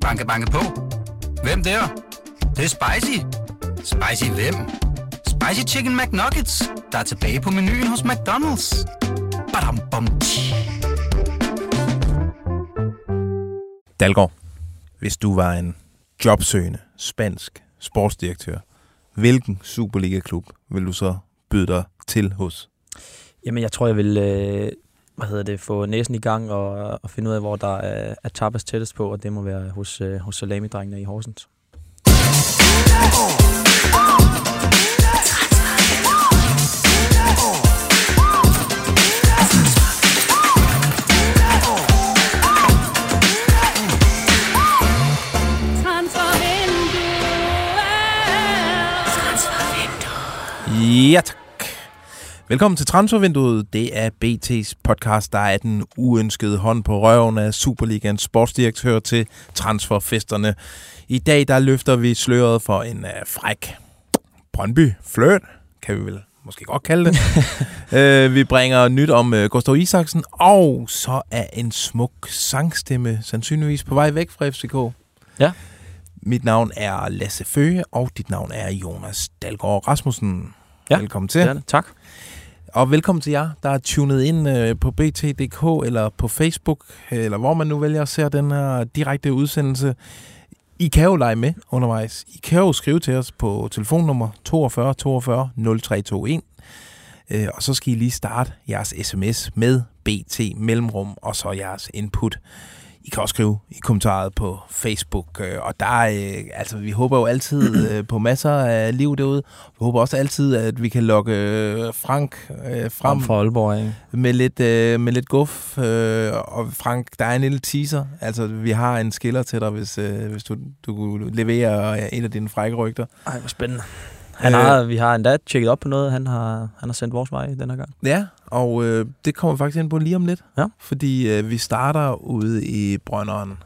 Banke, banke på. Hvem der? Det, det er spicy. Spicy hvem? Spicy Chicken McNuggets, der er tilbage på menuen hos McDonald's. Badum, bom. Dalgaard, hvis du var en jobsøgende spansk sportsdirektør, hvilken Superliga-klub vil du så byde dig til hos? Jamen, jeg tror, jeg vil øh, hvad hedder det, få næsen i gang og, og finde ud af, hvor der er, er tapas tættest på, og det må være hos, øh, hos Salami-drengene i Horsens. Ja, tak. Velkommen til Transfervinduet. Det er BT's podcast, der er den uønskede hånd på røven af Superligans sportsdirektør til transferfesterne. I dag der løfter vi sløret for en uh, fræk Brøndby fløt, kan vi vel måske godt kalde det. uh, vi bringer nyt om uh, Gustav Isaksen, og så er en smuk sangstemme sandsynligvis på vej væk fra FCK. Ja. Mit navn er Lasse Føge, og dit navn er Jonas Dalgaard Rasmussen. Ja, Velkommen til. Det. Tak. Og velkommen til jer, der er tunet ind øh, på BT.dk eller på Facebook, eller hvor man nu vælger at se den her direkte udsendelse. I kan jo lege med undervejs. I kan jo skrive til os på telefonnummer 42 42 0321. Øh, og så skal I lige starte jeres sms med BT mellemrum, og så jeres input. I kan også skrive i kommentaret på Facebook, øh, og der er, øh, altså, vi håber jo altid øh, på masser af liv derude. Vi håber også altid, at vi kan lokke øh, Frank øh, frem fra Aalborg, ikke? med lidt, øh, med lidt guf. Øh, og Frank, der er en lille teaser. Altså, vi har en skiller til dig, hvis, øh, hvis du, du leverer et af dine frække rygter. Ej, hvor spændende. Han har, vi har endda tjekket op på noget, han har, han har sendt vores vej den her gang. Ja, og øh, det kommer vi faktisk ind på lige om lidt. Ja. Fordi øh, vi starter ude i Brønderen.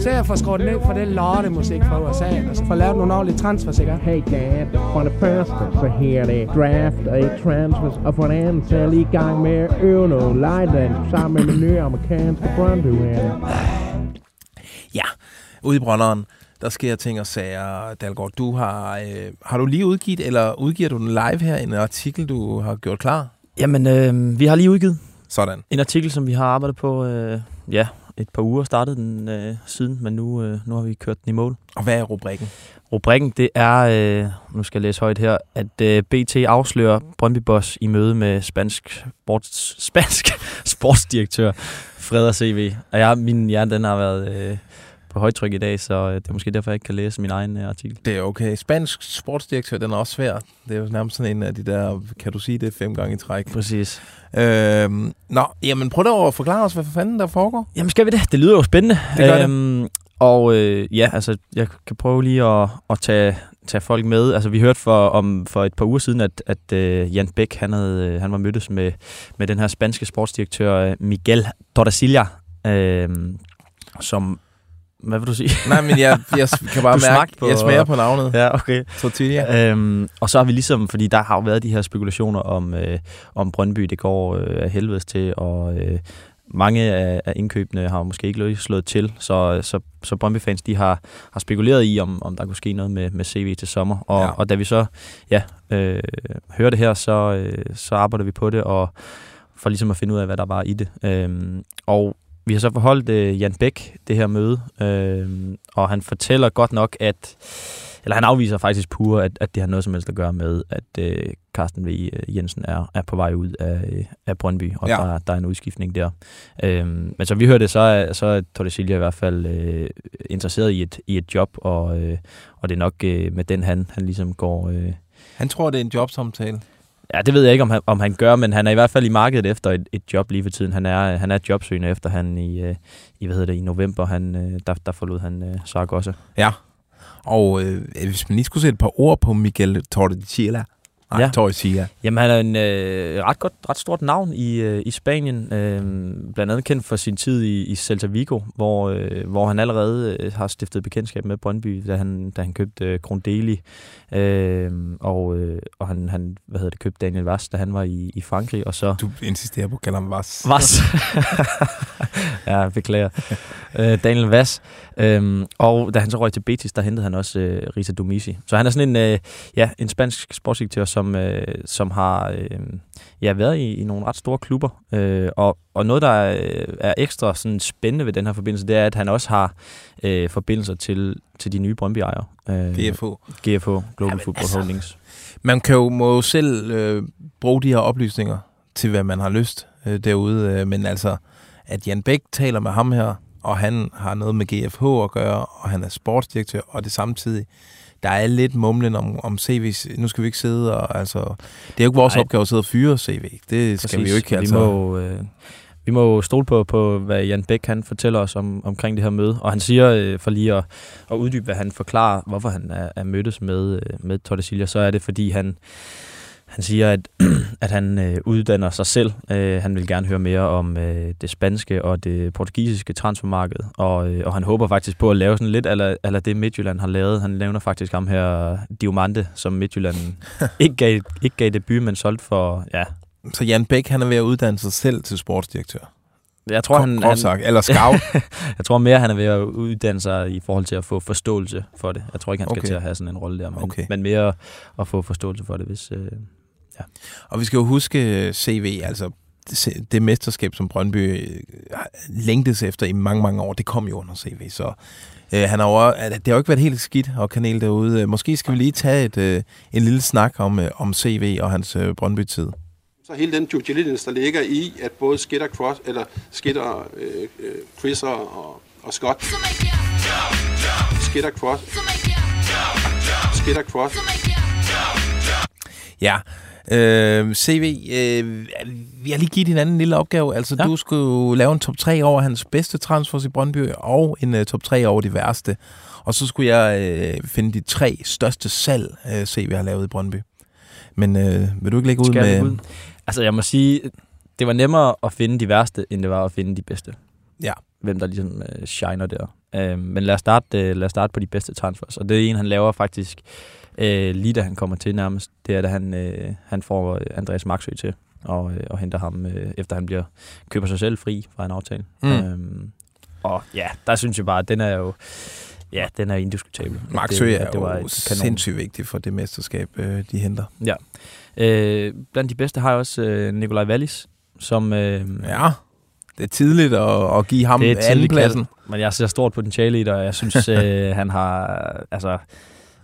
Så jeg får skruet ned for det lortemusik fra USA, og så får lavet nogle ordentlige transfers, ikke? Hey dad, for det første, så her er det draft og ikke transfers, og for det andet, så er jeg lige i gang med at øve noget lejland sammen med min nye amerikanske Brøndby her. Ja, ude i Brønderen. Der sker ting og sager, Dalgaard. Du har, øh, har du lige udgivet, eller udgiver du den live her, en artikel, du har gjort klar? Jamen, øh, vi har lige udgivet Sådan. en artikel, som vi har arbejdet på, øh, ja, et par uger startede den øh, siden, men nu, øh, nu har vi kørt den i mål. Og hvad er rubrikken? Rubrikken, det er, øh, nu skal jeg læse højt her, at øh, BT afslører Brøndby Boss i møde med spansk, sports, spansk sportsdirektør Freder CV. Og jeg, min hjerne, den har været øh, på højtryk i dag, så øh, det er måske derfor, jeg ikke kan læse min egen øh, artikel. Det er okay. Spansk sportsdirektør, den er også svær. Det er jo nærmest sådan en af de der, kan du sige det, fem gange i træk. Præcis. Øhm, nå, jamen prøv dog at forklare os, hvad for fanden der foregår. Jamen skal vi det? Det lyder jo spændende. Det gør det. Øhm, Og øh, ja, altså, jeg kan prøve lige at, at tage, tage folk med. Altså, vi hørte for, om, for et par uger siden, at, at uh, Jan Bæk, han, havde, han var mødtes med, med den her spanske sportsdirektør Miguel Torresilla, øh, som... Hvad vil du sige? Nej, men jeg, jeg kan bare mærke, på- jeg smager på navnet. ja, okay. Tortilla. Øhm, og så har vi ligesom, fordi der har jo været de her spekulationer om, øh, om Brøndby, det går øh, af helvedes til, og øh, mange af, af indkøbene har måske ikke slået til, så, så, så Brøndby-fans, de har, har spekuleret i, om, om der kunne ske noget med, med CV til sommer. Og, ja. og da vi så ja, øh, hører det her, så, øh, så arbejder vi på det, og for ligesom at finde ud af, hvad der var i det. Øhm, og vi har så forholdt øh, Jan Bæk det her møde, øh, og han fortæller godt nok, at eller han afviser faktisk pure, at, at det har noget som helst at gøre med, at øh, Carsten V. Jensen er, er på vej ud af, af Brøndby, og ja. der, der er en udskiftning der. Øhm, men som vi hørte, så er, så er Tordesilja i hvert fald øh, interesseret i et, i et job, og, øh, og det er nok øh, med den, han, han ligesom går... Øh, Han tror, det er en jobsamtale. Ja, det ved jeg ikke, om han, om han gør, men han er i hvert fald i markedet efter et, et job lige for tiden. Han er, han er jobsøgende efter han i, øh, i, hvad hedder det, i november, han, øh, der, der forlod han øh, også. Ja. Og øh, hvis man lige skulle sætte et par ord på Miguel Tortilla, Nej, Ja. ja. Torresia. Jamen, han er en øh, ret, godt, ret stort navn i, øh, i Spanien. Øh, blandt andet kendt for sin tid i, i Celta Vigo, hvor, øh, hvor han allerede øh, har stiftet bekendtskab med Brøndby, da han, da han købte øh, Grundeli. Øh, og øh, og han, han hvad hedder det, købte Daniel Vaz, da han var i, i Frankrig. Og så Du insisterer på at kalde ham Vas. Vas. ja, beklager. øh, Daniel Vas. Øhm, og da han så røg til Betis, der hentede han også øh, Risa Domisi. Så han er sådan en, øh, ja, en spansk sportsdirektør, som, øh, som har øh, ja, været i, i nogle ret store klubber. Øh, og, og noget, der er, er ekstra sådan spændende ved den her forbindelse, det er, at han også har øh, forbindelser til, til de nye Brøndby-ejere. Øh, GFH. GFH, Global Jamen, Football altså. Holdings. Man kan jo, må jo selv øh, bruge de her oplysninger til, hvad man har lyst øh, derude. Øh, men altså, at Jan Bæk taler med ham her, og han har noget med GFH at gøre, og han er sportsdirektør, og det samtidig, der er lidt mumlen om, om CV's. Nu skal vi ikke sidde og, altså, det er jo ikke vores Nej. opgave at sidde og fyre CV. Det skal vi jo ikke, Vi altså. må, øh, vi må stole på, på, hvad Jan Bæk han fortæller os om, omkring det her møde. Og han siger, øh, for lige at, at uddybe, hvad han forklarer, hvorfor han er, er mødtes med, øh, med Tordesilja, så er det, fordi han, han siger, at, at han øh, uddanner sig selv. Øh, han vil gerne høre mere om øh, det spanske og det portugisiske transfermarked, og, øh, og han håber faktisk på at lave sådan lidt eller, eller det Midtjylland har lavet. Han nævner faktisk ham her, Diomande, som Midtjylland ikke gav, ikke gav debut, men solgte for, ja, Så Jan Bæk, han er ved at uddanne sig selv til sportsdirektør. jeg tror, han, Kort han. Eller scout. jeg tror mere, han er ved at uddanne sig i forhold til at få forståelse for det. Jeg tror ikke, han skal Okay. til at have sådan en rolle der, men, Okay. men mere at få forståelse for det, hvis... Øh, Og vi skal jo huske øh, CV, altså det- mesterskab, som Brøndby øh, længtes efter i mange, mange år, det kom jo under CV. Så øh, han har jo, øh, det har jo ikke været helt skidt og kanel derude. Øh, Måske skal vi lige tage et, øh, en lille snak om, øh, om CV og hans øh, Brøndby-tid. Så hele den due diligence, der ligger i, at både Skid og Cross, eller Skid og øh, Chris og, og, og Scott, Skid og Cross, Skid og Cross, Ja, øh, CV, øh, vi har lige givet hinanden en lille opgave. Altså, Ja. du skulle lave en top 3 over hans bedste transfers i Brøndby, og en uh, top 3 over de værste. Og så skulle jeg øh, finde de tre største salg, øh, CV har lavet i Brøndby. Men øh, vil du ikke lægge ud Skal med... ud? Altså, jeg må sige, det var nemmere at finde de værste, end det var at finde de bedste. Ja. Hvem der ligesom øh, shiner der. Øh, men lad os, starte, øh, lad os starte på de bedste transfers. Og det er en, han laver faktisk øh, lige da han kommer til nærmest. Det er, da han, øh, han får øh, Andreas Maxø til og, øh, og henter ham, øh, efter han bliver køber sig selv fri fra en aftale. Mm. Øhm, og ja, der synes jeg bare, at den er jo ja, den er indiskutabel. Maxø er det var jo sindssygt vigtigt for det mesterskab, øh, de henter. Øh, blandt de bedste har jeg også øh, Nikolaj Wallis, som... Øh, Ja, det er tidligt at, at give ham andenpladsen. Men jeg ser stort potentiale i det, og jeg synes, øh, han har... Altså,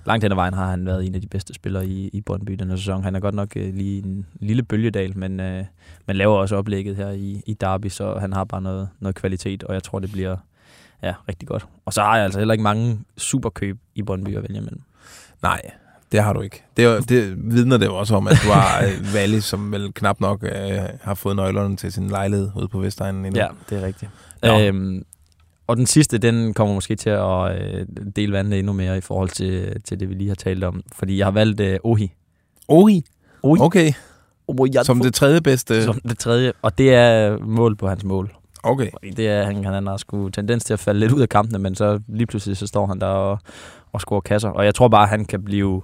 langt hen ad vejen har han været en af de bedste spillere i, i Brøndby den her sæson. Han er godt nok øh, lige en lille bølgedal, men, øh, men laver også oplægget her i, i Derby, så han har bare noget, noget kvalitet, og jeg tror, det bliver ja, rigtig godt. Og så har jeg altså heller ikke mange superkøb i Brøndby at vælge imellem. Nej, det har du ikke. Det, det vidner det jo også om, at du har øh, Valle, som vel knap nok øh, har fået nøglerne til sin lejlighed ude på Vestegnen endnu. Ja, det er rigtigt. Øhm, og den sidste, den kommer måske til at øh, dele vandene endnu mere i forhold til, til det, vi lige har talt om. Fordi jeg har valgt øh, Ohi. Ohi, Ohi. okay. Som det tredje bedste. som det tredje, og det er mål på hans mål. Okay. Fordi Det er, han, han har sgu tendens til at falde lidt ud af kampene, men så lige pludselig så står han der og, og scorer kasser. Og jeg tror bare, at han kan blive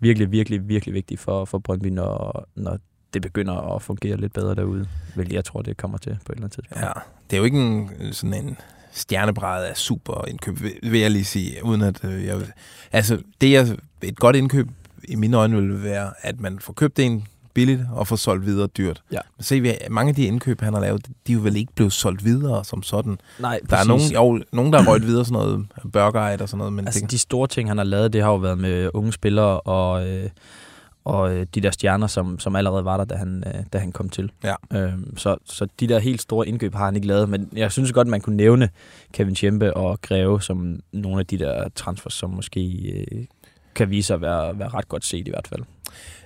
virkelig, virkelig, virkelig vigtig for, for Brøndby, når, når det begynder at fungere lidt bedre derude. Hvilket jeg tror, det kommer til på et eller andet tidspunkt. Ja, det er jo ikke en, sådan en stjernebræd af super indkøb, vil- jeg lige sige, uden at øh, jeg... Altså, det er et godt indkøb i mine øjne vil være, at man får købt en billigt og får solgt videre dyrt. Ja. Men se, mange af de indkøb, han har lavet, de er jo vel ikke blevet solgt videre som sådan. Nej, Der er nogen, jo, nogen, der har røget videre sådan noget burger og sådan noget, men Altså, det, de store ting, han har lavet, det har jo været med unge spillere og, øh, og øh, de der stjerner, som, som allerede var der, da han, øh, da han kom til. Ja. Øhm, så, så de der helt store indkøb har han ikke lavet, men jeg synes godt, man kunne nævne Kevin Tjempe og Greve som nogle af de der transfers, som måske øh, kan vise sig at være, være ret godt set i hvert fald.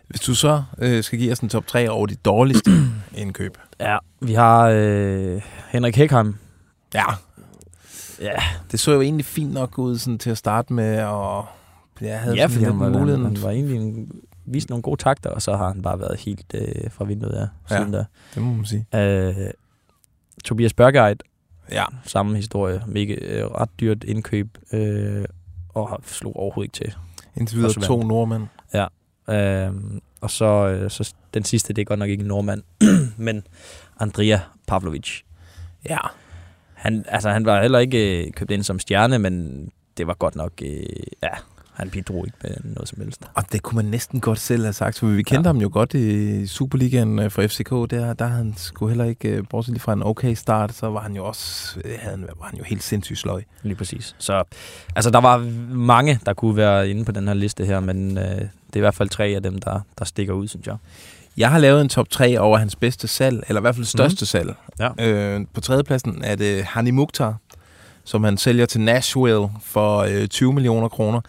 hvis du så øh, skal give os en top 3 over de dårligste indkøb. Ja, vi har øh, Henrik Hækheim. Ja, Ja, det så jo egentlig fint nok ud sådan, til at starte med, og jeg havde ja sådan lidt muligheden. han var egentlig en vist nogle gode takter, og så har han bare været helt øh, fra vinduet af Ja. siden der. Det må man sige. Øh, Tobias Børgeit, Ja. samme historie. Mega, øh, ret dyrt indkøb, øh, og har- slog overhovedet ikke til. Indtil videre to nordmænd. Øh, og så, øh, så den sidste, det er godt nok ikke en nordmand, men Andrea Pavlovic. Ja. Han, altså, han var heller ikke øh, købt ind som stjerne, men det var godt nok... Øh, ja, han bidrog ikke med noget som helst. Og det kunne man næsten godt selv have sagt, for vi kendte ja. Ham jo godt i Superligaen øh, for FCK. Der, der han sgu heller ikke, øh, bortset fra en okay start, så var han jo også øh, han- var han jo helt sindssygt sløj. Lige præcis. Så altså, der var mange, der kunne være inde på den her liste her, men øh, det er i hvert fald tre af dem, der, der stikker ud, synes jeg. Jeg har lavet en top 3 over hans bedste salg, eller i hvert fald største mm. salg. Ja. Øh, på tredjepladsen er det Hani Mukhtar, som han sælger til Nashville for øh, 20 millioner kroner.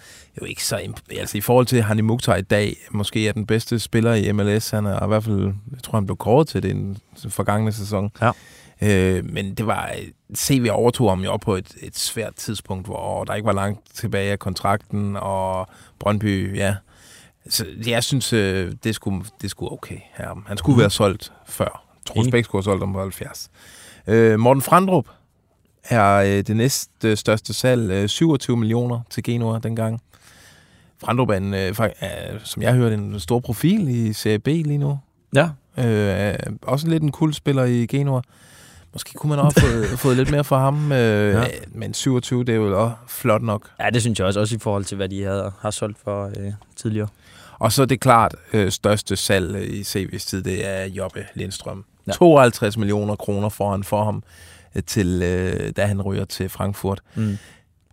Jo ikke så altså i forhold til Hani Mukhtar i dag, måske er den bedste spiller i MLS. Han er i hvert fald, jeg tror han blev kåret til det den forgangne sæson. Ja. Øh, men det var, CV overtog ham jo op på et, et svært tidspunkt, hvor der ikke var langt tilbage af kontrakten, og Brøndby, ja. Så jeg synes, øh, det skulle, det skulle okay. Ja, han skulle Mhm. være solgt før. Troels. Bæk skulle have solgt ham på 70. Øh, Morten Frandrup er øh, det næste største salg, øh, 27 millioner til Genua dengang. Frandrup er, en, øh, er, som jeg hørte, en stor profil i Serie B lige nu. Ja, Øh, også lidt en cool spiller i Genua. Måske kunne man også have fået, fået lidt mere for ham, øh, ja. Men 27, det er jo også flot nok. ja det synes jeg også, også i forhold til, hvad de havde, har solgt for øh, tidligere. Og så er det klart øh, største salg øh, i CV's tid, det er Jobbe Lindstrøm. Ja. Ja. 52 millioner kroner får han for ham, øh, til, øh, da han ryger til Frankfurt. Mm.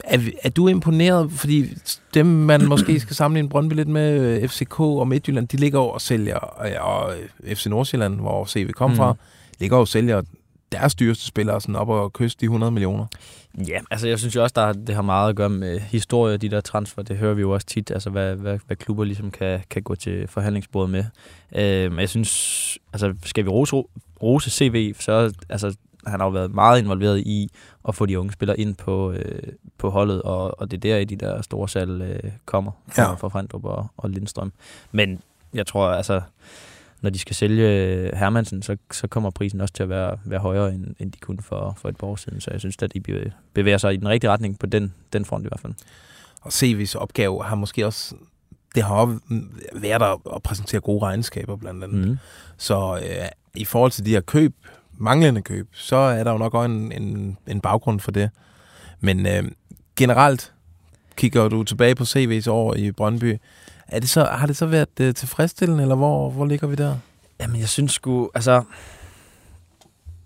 Er, er du imponeret, fordi dem, man måske skal sammenligne Brøndby lidt med, øh, FCK og Midtjylland, de ligger over og sælger, øh, og øh, FC Nordsjælland, hvor CV kom Mm. fra, ligger over og sælger deres dyreste spillere sådan op og kysse de 100 millioner. Ja, altså jeg synes jo også, der, det har meget at gøre med historie, de der transfer. Det hører vi jo også tit, altså hvad, hvad, hvad klubber ligesom kan, kan gå til forhandlingsbordet med. Øh, men jeg synes, altså skal vi rose, rose CV, så altså, han har jo været meget involveret i at få de unge spillere ind på, øh, på holdet, og, og det er der i de der store salg øh, kommer fra, Ja. fra Frendrup og, og Lindstrøm. Men jeg tror, altså, når de skal sælge Hermansen, så, så kommer prisen også til at være, være højere, end, end de kunne for, for et par år siden. Så jeg synes, at de be- bevæger sig i den rigtige retning på den, den front i hvert fald. Og CV's opgave har måske også, det har været at, at præsentere gode regnskaber blandt andet. Mm. Så øh, i forhold til de her køb, manglende køb, så er der jo nok også en, en, en baggrund for det. Men øh, generelt kigger du tilbage på CV's år i Brøndby. Er det så, har det så været øh, tilfredsstillende, eller hvor, hvor ligger vi der? Jamen, jeg synes sgu, altså...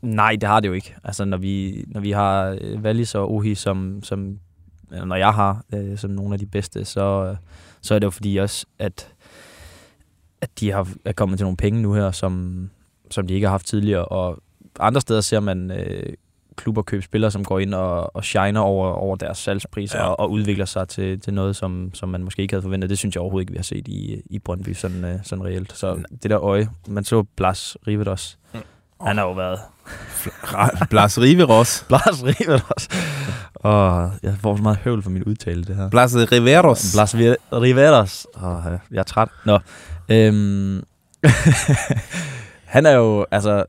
Nej, det har det jo ikke. Altså, når vi, når vi har øh, Wallis og Ohi, som, som eller når jeg har øh, som nogle af de bedste, så, øh, så er det jo fordi også, at, at de har, er kommet til nogle penge nu her, som, som de ikke har haft tidligere. Og andre steder ser man øh, klubber købe spillere, som går ind og, og shiner over, over deres salgspriser Ja. og, og udvikler sig til, til noget, som, som man måske ikke havde forventet. Det synes jeg overhovedet ikke, vi har set i, i Brøndby sådan, øh, sådan reelt. Så det der øje, man så Blas Rivedos. Mm. Han har jo været Blas Riveros. Blas Rivedos. Og jeg får så meget høvl for min udtale, det her. Blas Riveros. Blas Riveros. Ja, jeg er træt. Nå. Øhm. han er jo, altså,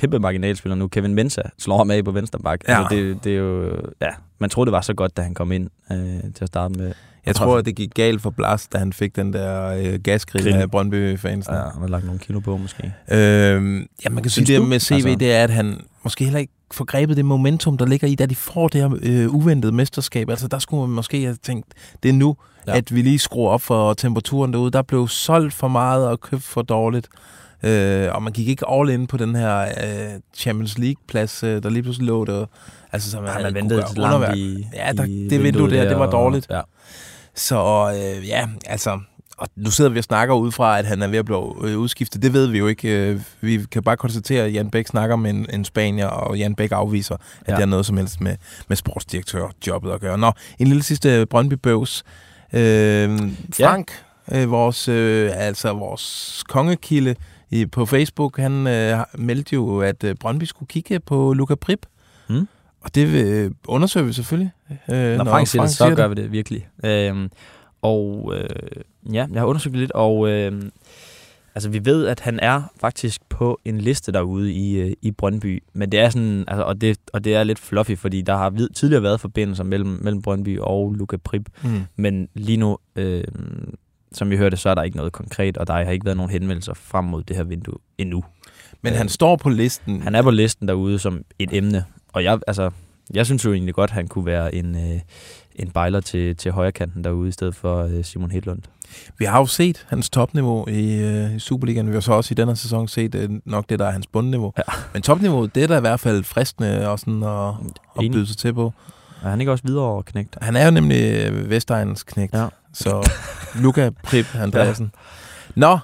kæmpe marginalspiller nu. Kevin Mensa slår ham af på venstre bak. Ja. Altså, det, det er jo, ja, man troede, det var så godt, da han kom ind øh, til at starte med. Jeg tror, at det gik galt for Blas, da han fik den der øh, Grill. af Brøndby-fansen. Ja, han har lagt nogle kilo på, måske. Øhm, ja, man kan sige, det du? med CV, Altså- det er, at han måske heller ikke får grebet det momentum, der ligger i, da de får det her øh, uventede mesterskab. Altså, der skulle man måske have tænkt, det er nu. Ja. at vi lige skruer op for temperaturen derude. Der blev solgt for meget og købt for dårligt. Øh, og man gik ikke all in på den her øh, Champions League-plads, øh, der lige pludselig lå der. Altså, så man, kunne ventet gøre til langt i, Ja, der- i det vindue vinduet der, det var og- dårligt. Ja. Så øh, ja, altså... Og nu sidder vi og snakker ud fra, at han er ved at blive øh, udskiftet. Det ved vi jo ikke. Øh, Vi kan bare konstatere, at Jan Bæk snakker med en, en spanier, og Jan Bæk afviser, at ja. Ja. det har noget som helst med, med sportsdirektørjobbet at gøre. Nå, en lille sidste Brøndby-bøvs. Øh, Frank, ja. øh, vores, øh, altså vores kongekilde i, på Facebook, han øh, meldte jo, at øh, Brøndby skulle kigge på Luca Prip. Mm. Og det øh, undersøger vi selvfølgelig. Øh, Når Frank siger det, så gør vi det virkelig. Øhm, og øh, ja, jeg har undersøgt det lidt, og øh, altså, vi ved, at han er faktisk på en liste derude i, øh, i Brøndby, men det er sådan, altså, og, det, og det er lidt fluffy, fordi der har vid- tidligere været forbindelser mellem, mellem Brøndby og Luka Prip, Mm. men lige nu, øh, som vi hørte, så er der ikke noget konkret, og der har ikke været nogen henvendelser frem mod det her vindue endnu. Men han står på listen. Han er på listen derude som et emne, og jeg, altså, jeg synes jo egentlig godt, at han kunne være en, øh, en bejler til, til højrekanten derude, i stedet for øh, Simon Hedlund. Vi har jo set hans topniveau i, øh, i Superligaen. Vi har så også i denne sæson set øh, nok det, der er hans bundniveau. Ja. Men topniveauet, det er da i hvert fald fristende og sådan at, at byde sig til på. Er han ikke også videre over knægt? Han er jo nemlig øh, Vestegnens knægt. Ja. Så Luca Prip Andreasen. Nå,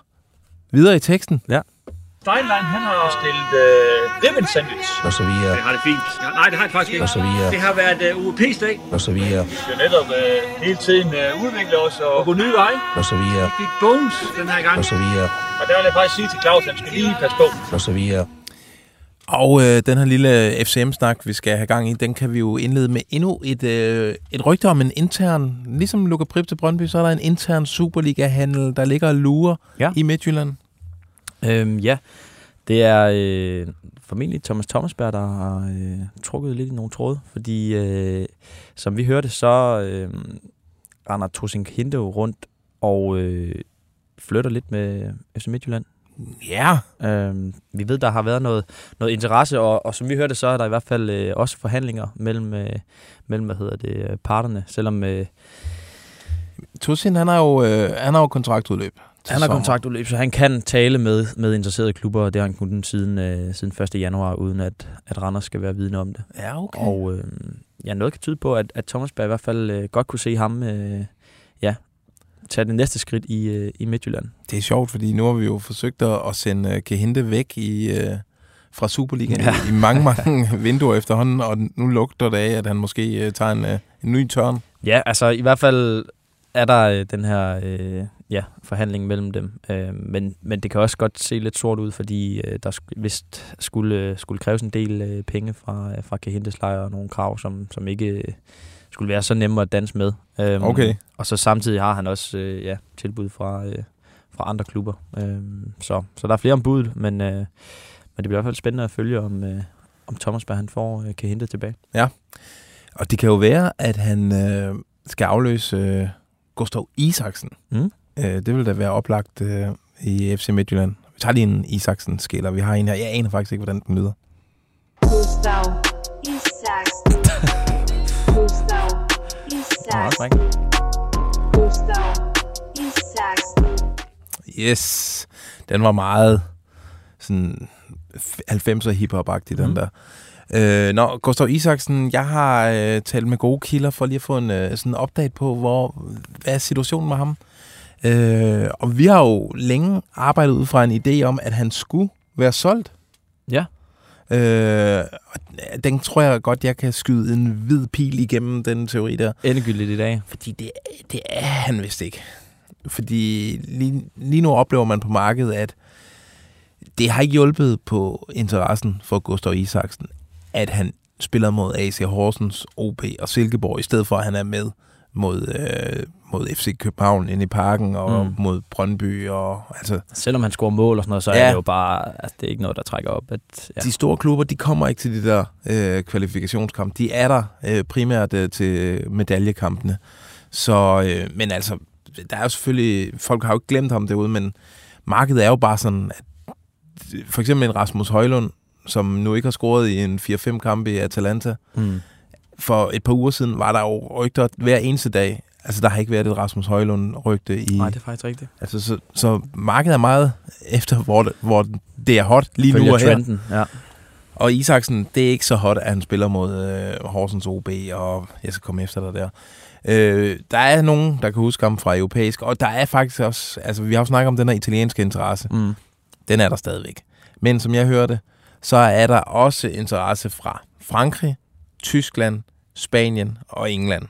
videre i teksten. Steinlein, han har stillet øh, ribbon sandwich. Og så videre, Det har det fint. Ja, nej, det har det faktisk ikke. og så videre, Det har været uh, UEP's dag. og så videre, Vi skal netop øh, hele tiden øh, udvikle os og gå nye veje. og så videre, Vi fik Bones den her gang. og så videre, Og der vil jeg faktisk sige til Claus, at han skal lige passe på. og så videre. Og øh, den her lille FCM-snak, vi skal have gang i, den kan vi jo indlede med endnu et, øh, et rygte om en intern, ligesom Luca Prip til Brøndby, så er der en intern Superliga-handel, der ligger og lurer Ja. i Midtjylland. Øhm, ja, det er øh, formentlig Thomas Thomasberg, der har øh, trukket lidt i nogle tråde, fordi øh, som vi hørte, så øh, render Tosing Hinde rundt og øh, flytter lidt med FC Midtjylland. Ja, Øhm, vi ved, der har været noget, noget interesse, og, og som vi hørte, så er der i hvert fald øh, også forhandlinger mellem, øh, mellem hvad hedder det, øh, parterne, selvom øh, Tussin, han har jo, øh, han har jo kontraktudløb. han har kontraktudløb, så han kan tale med, med interesserede klubber, og det har han kunnet siden, øh, siden 1. januar, uden at, at Randers skal være vidne om det. Ja, okay. Og øh, ja, noget kan tyde på, at, at Thomas Berg i hvert fald øh, godt kunne se ham øh, tage det næste skridt i, øh, i Midtjylland. Det er sjovt, fordi nu har vi jo forsøgt at, sende uh, Kehinde væk i, uh, fra Superligaen ja. I mange, mange vinduer efterhånden, og nu lugter det af, at han måske tager en, en ny tørn. Ja, altså i hvert fald er der øh, den her øh, ja, forhandling mellem dem. Øh, men, men det kan også godt se lidt sort ud, fordi øh, der sk- vist skulle, øh, skulle kræves en del øh, penge fra, øh, fra Kahintes lejr og nogle krav, som, som ikke øh, skulle være så nemme at danse med. Øhm, Okay. Og så samtidig har han også øh, ja, tilbud fra, øh, fra andre klubber. Øhm, så, så der er flere om budet, men, øh, men det bliver i hvert fald spændende at følge, om, øh, om Thomas Berg han får øh, Kahinte tilbage. Og det kan jo være, at han øh, skal afløse øh, Gustav Isaksen. Mm. Øh, det vil da være oplagt øh, i FC Midtjylland. Vi tager lige en Isaksen-skiller. Vi har en her. Jeg aner faktisk ikke, hvordan den lyder. Gustav Isaksen. Gustav Isaksen. Yes. Den var meget sådan 90'er hiphop-agtig, den Mhm. der. Øh, nå, Gustav Isaksen, jeg har øh, talt med gode kilder for lige at få en øh, sådan update på, hvor, hvad er situationen med ham. Øh, og vi har jo længe arbejdet ud fra en idé om, at han skulle være solgt. Ja. Øh, den tror jeg godt, jeg kan skyde en hvid pil igennem den teori der. Endegyldigt i dag. Fordi det, det er han vist ikke. Fordi lige, lige nu oplever man på markedet, at det har ikke hjulpet på interessen for Gustav Isaksen, at han spiller mod AC Horsens, OB og Silkeborg, i stedet for at han er med mod, øh, mod FC København inde i parken og Mm. mod Brøndby. Og, altså, Selvom han scorer mål og sådan noget, så ja. Er det jo bare, altså, det er ikke noget, der trækker op. At, ja. De store klubber, de kommer ikke til de der øh, kvalifikationskampe. De er der øh, primært øh, til medaljekampene. Så, øh, men altså, der er jo selvfølgelig, folk har jo ikke glemt ham derude, men markedet er jo bare sådan, at for eksempel en Rasmus Højlund, som nu ikke har scoret i en 4-5 kampe i Atalanta. Mm. For et par uger siden var der jo rygter hver eneste dag. Altså, der har ikke været et Rasmus Højlund-rygte i... Nej, det er faktisk rigtigt. Altså, så, så markedet er meget efter, hvor det, hvor det er hot lige nu Følger og her. trenden, ja. Og Isaksen, det er ikke så hot, at han spiller mod øh, Horsens OB, og jeg skal komme efter dig der. Øh, der er nogen, der kan huske ham fra europæisk, og der er faktisk også, altså vi har jo snakket om den her italienske interesse, Mm. den er der stadigvæk. Men som jeg hørte, så er der også interesse fra Frankrig, Tyskland, Spanien og England.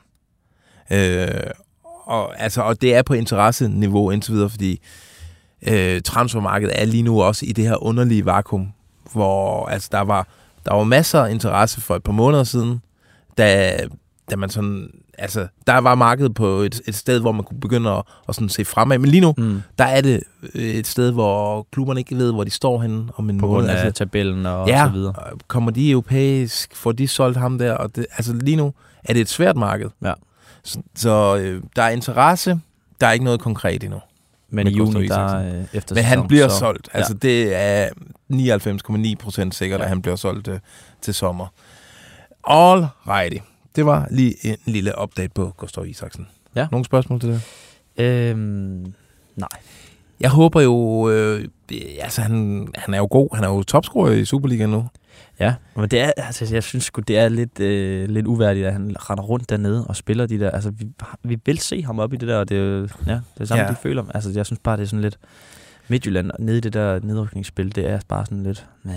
Øh, og, altså, og det er på interesseniveau indtil videre, fordi øh, transfermarkedet er lige nu også i det her underlige vakuum, hvor altså, der var der var masser af interesse for et par måneder siden, da da man sådan, altså, der var markedet på et, et sted, hvor man kunne begynde at, at sådan se fremad. Men lige nu, Mm. der er det øh, et sted, hvor klubberne ikke ved, hvor de står henne om en På måned. af altså, tabellen og, ja, og så videre. kommer de europæisk, får de solgt ham der, og det, altså lige nu er det et svært marked. Ja. Så, så øh, der er interesse, der er ikke noget konkret endnu. Men i juni, der øh, efter Men han bliver så, solgt. Altså det er 99,9 procent sikkert, Ja. at han bliver solgt øh, til sommer. All righty. Det var lige en lille update på Gustav Isaksen. Ja. Nogle spørgsmål til det? Øhm, nej. Jeg håber jo, øh, altså han, han er jo god, han er jo topscorer i Superligaen nu. Ja, men det er, altså, jeg synes sgu, det er lidt, øh, lidt uværdigt, at han render rundt dernede og spiller de der. Altså, vi, vi vil se ham op i det der, og det er ja, det er samme, Ja. de føler. Altså, jeg synes bare, det er sådan lidt... Midtjylland nede i det der nedrykningsspil, det er bare sådan lidt... Nah.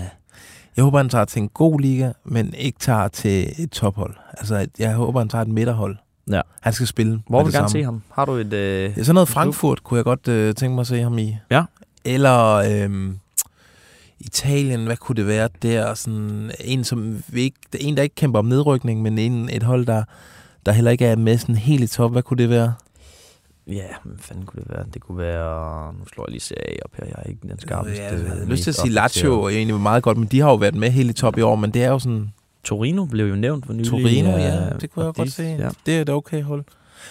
Jeg håber, han tager til en god liga, men ikke tager til et tophold. Altså, jeg håber, han tager et midterhold. Ja. Han skal spille Hvor vil du gerne samme. se ham? Har du et... Øh, Ja, sådan noget en klub? Frankfurt kunne jeg godt øh, tænke mig at se ham i. Ja. Eller øhm, Italien, hvad kunne det være der? Sådan en, som vi ikke, en, der ikke kæmper om nedrykning, men en, et hold, der, der heller ikke er med sådan helt i top. Hvad kunne det være? Ja, hvad fanden kunne det være? Det kunne være... Nu slår jeg lige serie op her. Jeg er ikke den skarpeste. jeg har lyst til at sige. Lazio er egentlig meget godt, men de har jo været med helt i top i år, men det er jo sådan... Torino blev jo nævnt for nylig. Torino, øh, ja, det kunne jeg godt se. Ja. Det er et okay hold.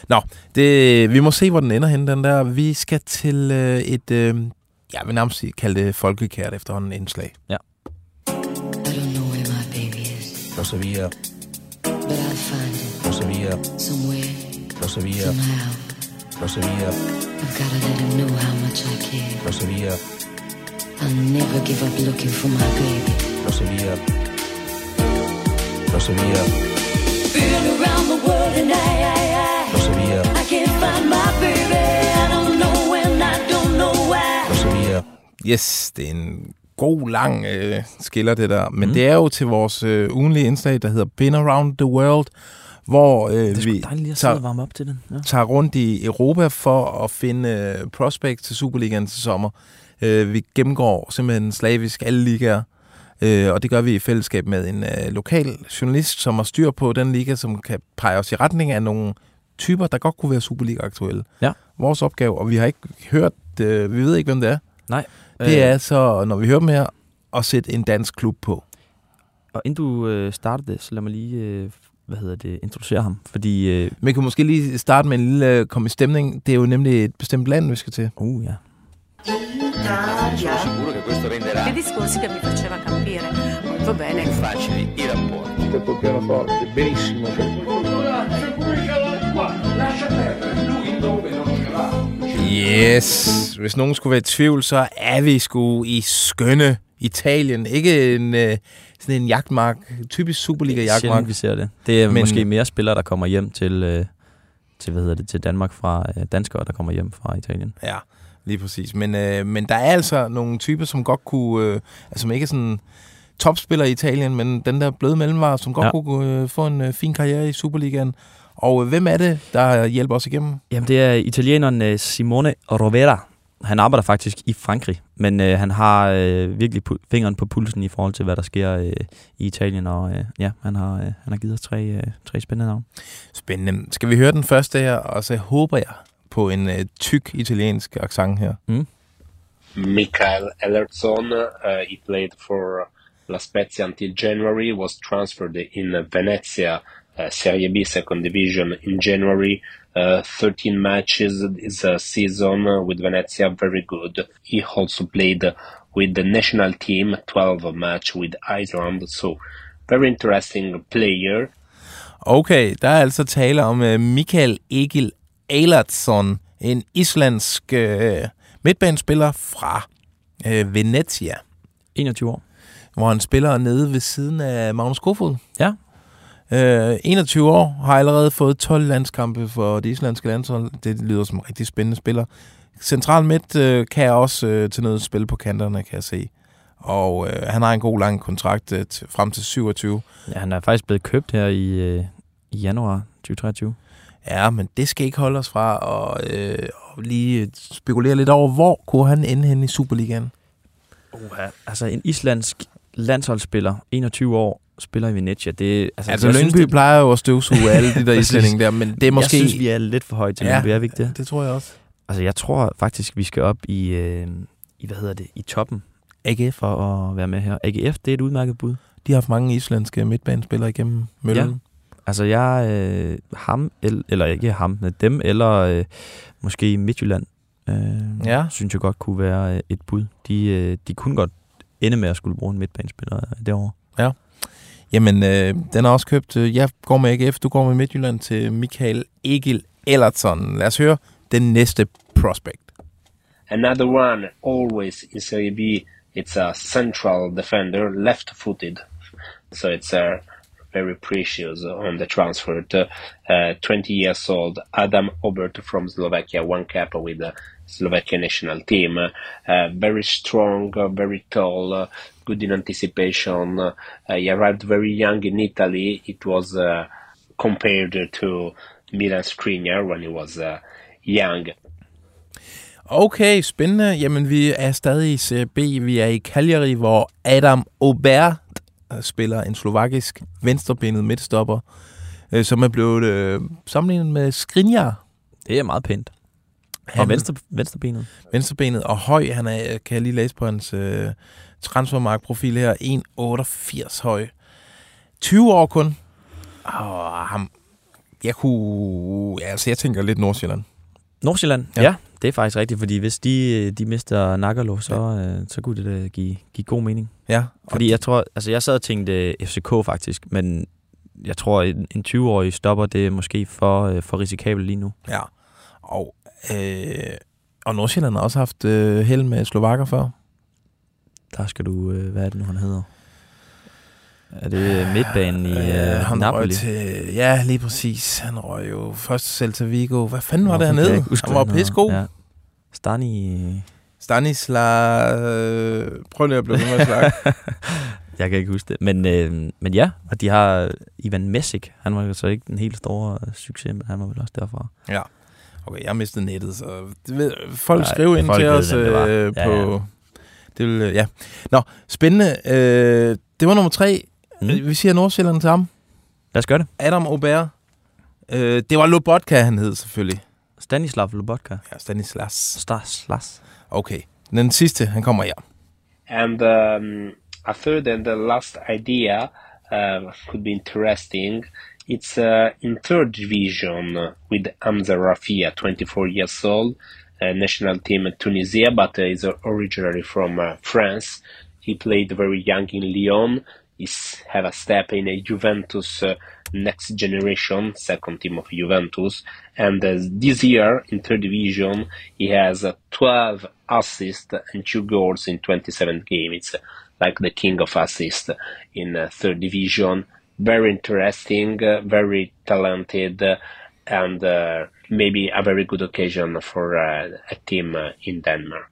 Nå, det, vi må se, hvor den ender hen, den der. Vi skal til øh, et, øh, jeg vil nærmest kalde det folkekært efterhånden indslag. I don't know where my baby is, Og så videre, but I'll find it. Og så videre, somewhere, og så videre, og så videre, I've gotta let him know how much I care. og så videre, I'll never give up looking for my baby. og så videre, og så videre, Been around the world and I, I, I, og så videre, I can't find my Yes, det er en god, lang øh, skiller, det der. Men mm. det er jo til vores øh, ugenlige indslag, der hedder Been Around the World, hvor øh, er vi tager, varme op til den. Ja. tager rundt i Europa for at finde øh, prospects til Superligaen til sommer. Øh, vi gennemgår simpelthen slavisk alle ligaer, øh, og det gør vi i fællesskab med en øh, lokal journalist, som har styr på den liga, som kan pege os i retning af nogle typer, der godt kunne være Superliga-aktuelle. Ja. Vores opgave, og vi har ikke hørt, øh, vi ved ikke, hvem det er. Nej. Det Øh, er så, når vi hører dem her, at sætte en dansk klub på. Og inden du øh, starter det, så lad mig lige, øh, hvad hedder det, introducere ham. Fordi, øh, Men vi kan måske lige starte med en lille øh, komme i stemning. Det er jo nemlig et bestemt land, vi skal til. uh, ja. sicuro che questo renderà Che discorsi che mi faceva capire. Molto bene. più facili i rapporti. Questo pianoforte, benissimo. Yes. Hvis nogen skulle være i tvivl, så er vi sgu i skønne Italien. Ikke en, øh, sådan en jagtmark. Typisk Superliga-jagtmark. Sjældent, vi ser det. Det er Men- måske mere spillere, der kommer hjem til, øh, til, hvad hedder det, til Danmark fra øh, danskere, der kommer hjem fra Italien. Ja, lige præcis. Men, øh, men der er altså nogle typer, som godt kunne... Øh, altså, som ikke er sådan topspiller i Italien, men den der bløde mellemvare, som godt. Ja. kunne øh, få en øh, fin karriere i Superligaen. Og hvem er det, der hjælper os igennem? Jamen, det er italieneren øh, Simone Rovera. Han arbejder faktisk i Frankrig, men øh, han har øh, virkelig pu- fingeren på pulsen i forhold til, hvad der sker øh, i Italien. Og øh, ja, han har, øh, han har givet os tre, øh, tre spændende navne. Spændende. Skal vi høre den første her, og så håber jeg på en øh, tyk italiensk accent her. Mikael Ellertson, uh, he played for La Spezia until January, was transferred in Venezia uh, Serie B second division in January. Uh, 13 matches this uh, season with Venezia, very good. He also played with the national team, 12 match with Iceland, so very interesting player. Okay, der er altså tale om uh, Mikael Egil Eilertsson, en islandsk uh, midtbanespiller fra uh, Venezia, 21 år. hvor han spiller nede ved siden af Magnus Kofod. Ja. Uh, 21 år, har allerede fået 12 landskampe for det islandske landshold. Det lyder som en rigtig spændende spiller. Central midt uh, kan jeg også uh, til noget spil på kanterne, kan jeg se. Og uh, han har en god lang kontrakt til, frem til 27. Ja, han er faktisk blevet købt her i, øh, i januar 2023. Ja, men det skal ikke holde os fra at, øh, at lige spekulere lidt over, hvor kunne han ende hen i Superligaen? Uh, altså en islandsk landsholdsspiller, 21 år, spiller i Venezia. Det, Altså, altså Lyngby det, plejer jo at støvsuge alle de der islændinge der, men det er måske... Jeg synes, vi er lidt for højt til Ja, Lyngby, er vi ikke det? det tror jeg også. Altså, jeg tror faktisk, vi skal op i, øh, i hvad hedder det, i toppen. AGF. For at være med her. AGF, det er et udmærket bud. De har haft mange islandske midtbanespillere igennem møllen. Ja. Altså, jeg, øh, ham, el, eller ikke ham, men dem, eller øh, måske Midtjylland, øh, Ja. synes jeg godt kunne være øh, et bud. De, øh, de kunne godt ende med at skulle bruge en midtbanespiller øh, derovre. Ja. Jamen, øh, den er også købt. øh, Jeg går med AGF, du går med Midtjylland til Michael Egil Ellertson. Lad os høre den næste prospect. Another one, always in Serie B, it's a central defender, left-footed. So it's a very precious on the transfer. Uh, uh, 20 years old, Adam Obert from Slovakia, one cap with the Slovakia national team. Uh, very strong, uh, very tall, uh, good in anticipation. Uh, he arrived very young in Italy. It was uh, compared to Milan Skriniar when he was uh, young. Okay, spændende. Jamen, vi er stadig i Serie B. Vi er i Cagliari, hvor Adam Obert øh, spiller en slovakisk venstrebenet midtstopper, øh, som er blevet øh, sammenlignet med Skriniar. Det er meget pænt. Han- Og venstre, venstrebenet. Venstrebenet og høj. Han er, kan jeg lige læse på hans øh, transfermarktprofil her. 1,88 høj. 20 år kun. Og ham, jeg kunne... Ja, altså, jeg tænker lidt Nordsjælland. Nordsjælland, Ja. ja. ja. Det er faktisk rigtigt, fordi hvis de, de mister Nagalo, så, øh, så kunne det da give, give god mening. Ja. Fordi jeg tror, altså jeg sad og tænkte øh, FCK faktisk, men jeg tror, en, en 20-årig stopper det er måske for, øh, for risikabelt lige nu. Ja. Og, øh, og Nordsjælland har også haft øh, held med slovakker før. Der skal du, øh, hvad er det nu, han hedder? Er det midtbanen i øh, han Napoli? røg til... Ja, lige præcis. Han røg jo først til Celta Vigo. Hvad fanden var Nå, det hernede? Han var pissegod. Ja. Stani... Stanislav... Øh, prøv lige at blive med at. Jeg kan ikke huske det. Men, øh, men ja, og de har Ivan Messick. Han var jo så ikke den helt store øh, succes, men han var vel også derfra. Ja. Okay, jeg har mistet nettet, så det ved, folk Nej, skriver ind folk til ved, os hvem det øh, Ja, på... ja. Det vil, øh, ja. Nå, spændende. Øh, det var nummer tre. Mm. Mm. Vi siger Nordsjælland til ham. Lad os gøre det. Adam Aubert. Øh, det var Lobotka, han hed selvfølgelig. Stanislav Lobotka. Ja, Stanislas. Stas. Okay. Den sidste, han kommer her. And um, a third and the last idea uh, could be interesting. It's uh, in third division with Hamza Rafia, 24 years old, national team in Tunisia, but uh, is originally from uh, France. He played very young in Lyon. He's have a step in a Juventus uh, next generation, second team of Juventus. And uh, this year in third division, he has uh, 12 assists and two goals in 27 games. It's like the king of assists in third division. Very interesting, uh, very talented, uh, and uh, maybe a very good occasion for uh, a team uh, in Denmark.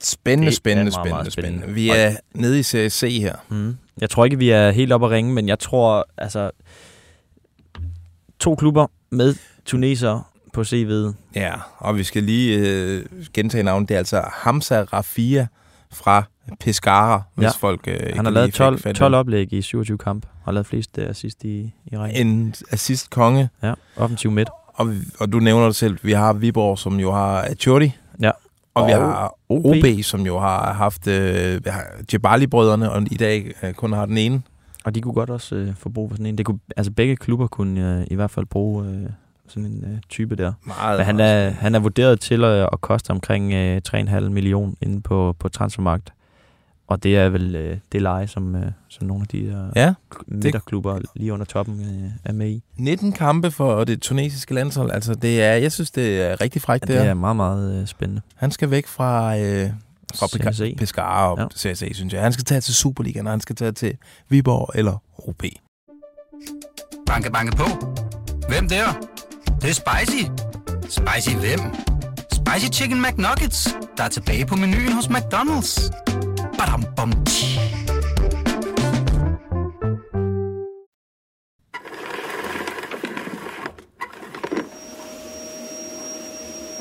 Spændende, Det spændende, meget, spændende, meget spændende. spændende. Vi er nede i Serie C her. Mm. Jeg tror ikke, vi er helt oppe at ringe, men jeg tror, altså... To klubber med tuneser på CV'et. Ja, og vi skal lige øh, gentage navnet. Det er altså Hamza Rafia fra Pescara, hvis Ja. folk øh, Han har lavet fik 12, fat i 12 oplæg i 27 kamp, og har lavet flest uh, assist i, i rækken. En assist-konge. Ja, offensiv midt. Og, og du nævner det selv, vi har Viborg, som jo har Achoti. Ja. Og, og vi har OB. OB. Som jo har haft øh, Jebali-brødrene, og i dag øh, kun har den ene. Og de kunne godt også øh, få brug for sådan en. Det kunne, altså begge klubber kunne øh, i hvert fald bruge øh, sådan en øh, type der. Meget, Men han er, han er vurderet til at, at koste omkring øh, 3,5 million inde på, på transfermarkt. Og det er vel øh, det leje, som, øh, som nogle af de der Ja, midterklubber lige under toppen øh, er med i. 19 kampe for det tunesiske landshold. Altså, det er, jeg synes, det er rigtig frækt, Ja, det, det er. er meget, meget øh, spændende. Han skal væk fra, øh, fra CSC. Pesca- Pescara og ja. Ja. CSC, synes jeg. Han skal tage til Superligaen, og han skal tage til Viborg eller OB. Banke, banke på. Hvem der? Det, er spicy. Spicy hvem? Spicy Chicken McNuggets, der er tilbage på menuen hos McDonald's. Badum, bom, tji.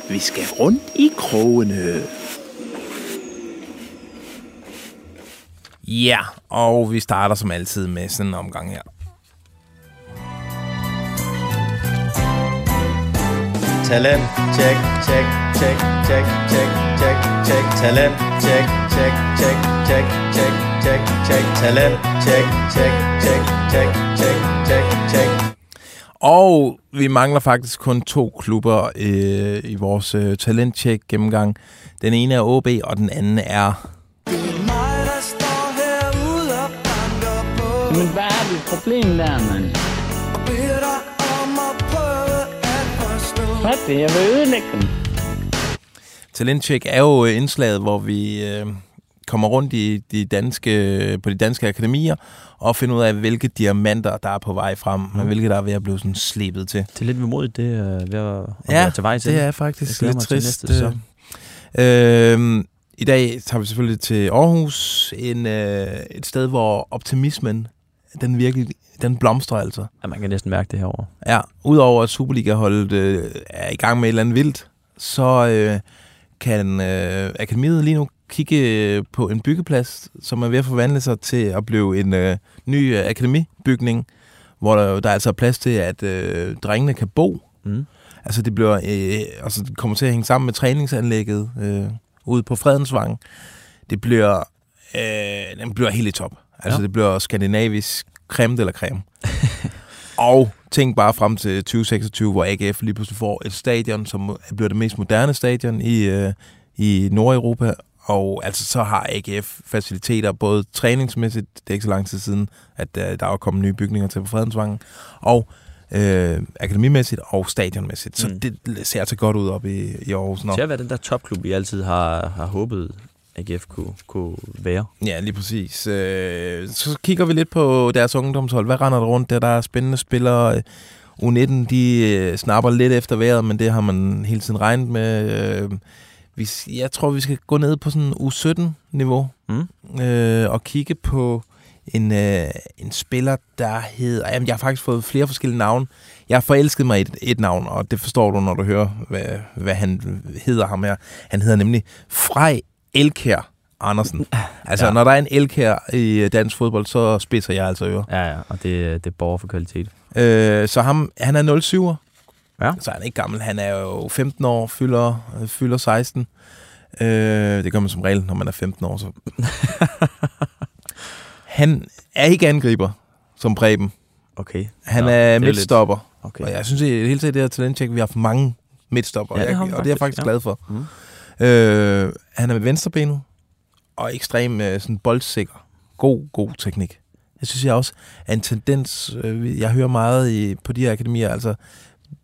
Vi skal rundt i krogene. Ja, og vi starter som altid med sådan en omgang her. Talent, check, check, check, check, check, check, check. Talent, check, check, check, check, check, check, check. Talent, check, check, check, check, check, check, check. Og vi mangler faktisk kun to klubber øh, i vores øh, talentcheck gennemgang. Den ene er OB, og den anden er... Men hvad er dit problem der, mand? Hvad det? Jeg vil ødelægge dem. Talentcheck er jo øh, indslaget, hvor vi øh, kommer rundt i de danske, på de danske akademier og finder ud af, hvilke diamanter, der er på vej frem, mm. og hvilke der er ved at blive sådan slebet til. Det er lidt vemodigt, det er ved at, at Ja, være til vej til. det er faktisk lidt trist. næste. Øh, øh, I dag tager vi selvfølgelig til Aarhus, en, øh, et sted, hvor optimismen, den virkelig, den blomstrer altså. Ja, man kan næsten mærke det herovre. Ja, udover at Superliga-holdet øh, er i gang med et eller andet vildt, så øh, kan øh, akademiet lige nu kigge øh, på en byggeplads, som er ved at forvandle sig til at blive en øh, ny øh, akademibygning, hvor der, der altså er plads til, at øh, drengene kan bo. Mm. Altså det bliver, øh, altså det kommer til at hænge sammen med træningsanlægget øh, ude på Fredensvang. Det bliver, øh, den bliver helt i top. Altså Ja. det bliver skandinavisk creme eller creme. og tænk bare frem til 2026, hvor AGF lige pludselig får et stadion, som bliver det mest moderne stadion i, øh, i Nordeuropa. Og altså så har AGF faciliteter, både træningsmæssigt, det er ikke så lang tid siden, at øh, der er kommet nye bygninger til på Fredensvangen, og øh, akademimæssigt og stadionmæssigt. Så Mm. det ser altså godt ud op i, i Aarhus. Nå. Til at være den der topklub, vi altid har, har håbet, AGF kunne, kunne være. Ja, lige præcis. Øh, så kigger vi lidt på deres ungdomshold. Hvad render der rundt der? Der er spændende spillere. U19, de øh, snapper lidt efter vejret, men det har man hele tiden regnet med. Øh, vi, jeg tror, vi skal gå ned på sådan U17-niveau Mm. øh, og kigge på en, øh, en spiller, der hedder... Jamen, jeg har faktisk fået flere forskellige navne. Jeg har forelsket mig i et, et navn, og det forstår du, når du hører, hvad, hvad han hedder ham her. Han hedder nemlig Frej Elkær Andersen. Altså, Ja. når der er en Elkær i øh, dansk fodbold, så spidser jeg altså ører. Ja, ja, og det, det er borger for kvalitet. Øh, så ham, han er 07'er. Ja. Så han er ikke gammel. Han er jo 15 år, fylder, øh, fylder 16. Øh, det gør man som regel, når man er 15 år. Så. han er ikke angriber, som Preben. Okay. Han Nå, er det er lidt- midtstopper. Okay. Og jeg synes i det hele taget, det her talentcheck, vi har haft mange midtstopper. Ja, det jeg, og det er jeg faktisk, faktisk ja. glad for. Mm. Øh, han er med venstrebenet, og ekstrem øh, sådan boldsikker. God, god teknik. Jeg synes jeg også er en tendens, øh, jeg hører meget i, på de her akademier, altså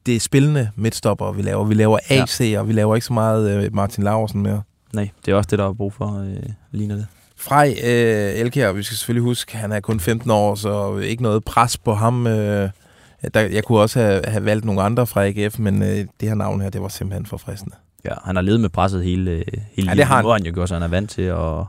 det er spillende midtstopper, vi laver. Vi laver Ja. AC, og vi laver ikke så meget øh, Martin Laursen mere. Nej, det er også det, der er brug for, øh, ligner det. Frej øh, Elkjær, vi skal selvfølgelig huske, han er kun 15 år, så ikke noget pres på ham. Øh, der, jeg kunne også have, have valgt nogle andre fra AGF, men øh, det her navn her, det var simpelthen for fristende. Ja, han har levet med presset hele, øh, hele det livet. har han. Jo gjort, så han er vant til at...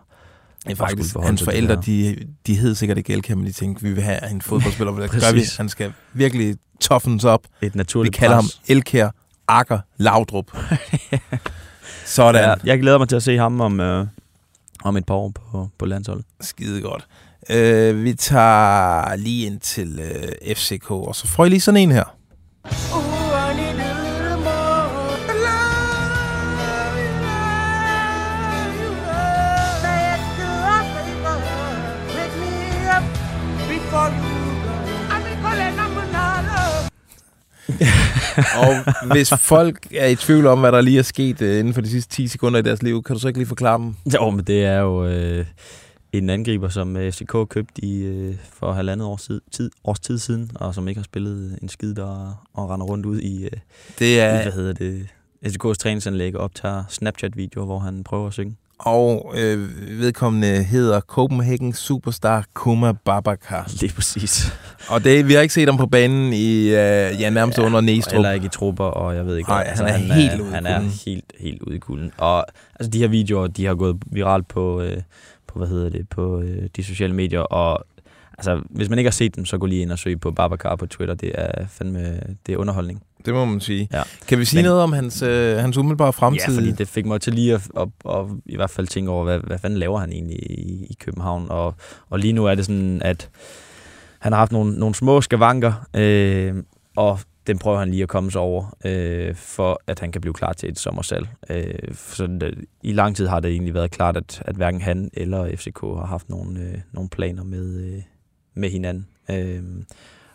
Ja, faktisk, hans forældre, de, de hed sikkert ikke Elkjær, men de tænkte, vi vil have en fodboldspiller, hvad gør vi? Han skal virkelig toughnens op. Et Vi naturligt kalder ham pres. Elkjær Akker Laudrup. Sådan. Ja, jeg glæder mig til at se ham om, øh, om et par år på, på landsholdet. Skide godt. Øh, vi tager lige ind til øh, FCK, og så får I lige sådan en her. Og hvis folk er i tvivl om, hvad der lige er sket øh, inden for de sidste 10 sekunder i deres liv, kan du så ikke lige forklare dem? Jo, men det er jo øh, en angriber, som øh, FCK købte i, øh, for halvandet års tid, tid, års tid siden, og som ikke har spillet en skid, der og render rundt ud i, øh, Det i er, hvad hedder det, FCK's træningsanlæg og optager Snapchat-videoer, hvor han prøver at synge. Og øh, vedkommende hedder Copenhagen Superstar Kuma Babakar. Lige præcis. Og det, vi har ikke set ham på banen i, øh, ja, nærmest ja, under Næstrup. Heller ikke i trupper, og jeg ved ikke Nej, hvad. han er helt ude i Han er helt, helt ude i kulden. Og altså, de her videoer, de har gået viralt på, øh, på hvad hedder det, på øh, de sociale medier, og altså, hvis man ikke har set dem, så gå lige ind og søg på Babacar på Twitter. Det er fandme, det er underholdning. Det må man sige. Ja. Kan vi sige Men- noget om hans, øh, hans umiddelbare fremtid? Ja, fordi det fik mig til lige at, at, at, i hvert fald tænke over, hvad, hvad fanden laver han egentlig i, i København. Og, og lige nu er det sådan, at han har haft nogle, nogle små skavanker, øh, og den prøver han lige at komme sig over, øh, for at han kan blive klar til et sommersalg. Øh, så det, i lang tid har det egentlig været klart, at, at hverken han eller FCK har haft nogle, øh, nogle planer med, øh, med hinanden. Øh,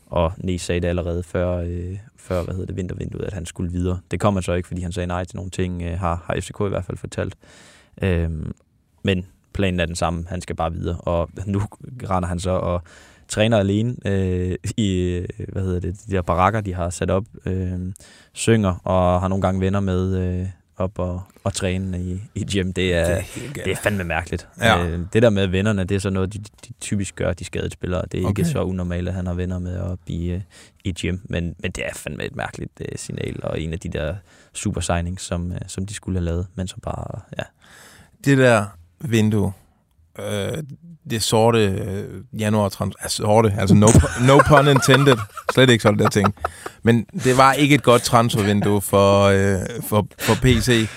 og Nes sagde det allerede før, øh, før hvad hedder det, vintervinduet, at han skulle videre. Det kom han så ikke, fordi han sagde nej til nogle ting, øh, har, har FCK i hvert fald fortalt. Øh, men planen er den samme, han skal bare videre. Og nu render han så og træner alene øh, i, øh, hvad hedder det, de der barakker, de har sat op, øh, synger og har nogle gange venner med øh, op og, og træne i, i gym. Det er, Det er det er, er fandme mærkeligt. Ja. Øh, det der med vennerne, det er så noget, de, de typisk gør, de skadede spillere. Det er Okay. ikke så unormalt, at han har venner med op i, øh, i gym, men, men det er fandme et mærkeligt øh, signal, og en af de der super signings, som, øh, som de skulle have lavet, men som bare, ja, Det der vindue, øh, det sorte øh, januar trans- altså sorte, altså no, no pun intended, slet ikke sådan der ting. Men det var ikke et godt transfervindue for, øh, for, for PC.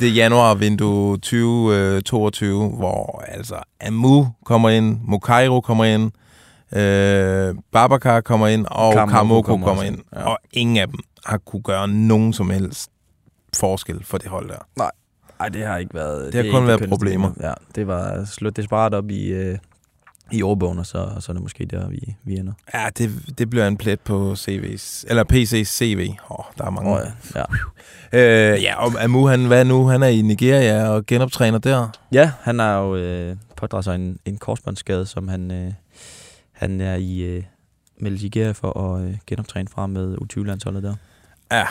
Det januar-vindue 2022, hvor altså Amu kommer ind, Mukairo kommer ind, øh, Babacar kommer ind, og Kamoko Kamoko kommer kommer, ind, ja. Og ingen af dem har kunne gøre nogen som helst forskel for det hold der. Nej. Ej, det har ikke været... Det har er kun været problemer. Ja, det var slået desperat op i, øh, i overbogen, og så, og så er det måske der, vi, vi ender. Ja, det, det bliver en plet på CV's, eller PC's CV. Åh, oh, der er mange. Åh, ja. Ja. Øh, ja, og Amu, han, hvad nu? Han er i Nigeria og genoptræner der. ja, han har jo øh, pådraget sig en, en korsbåndsskade, som han, øh, han er i øh, med Nigeria for at øh, genoptræne fra med U20-landsholdet der. Ja,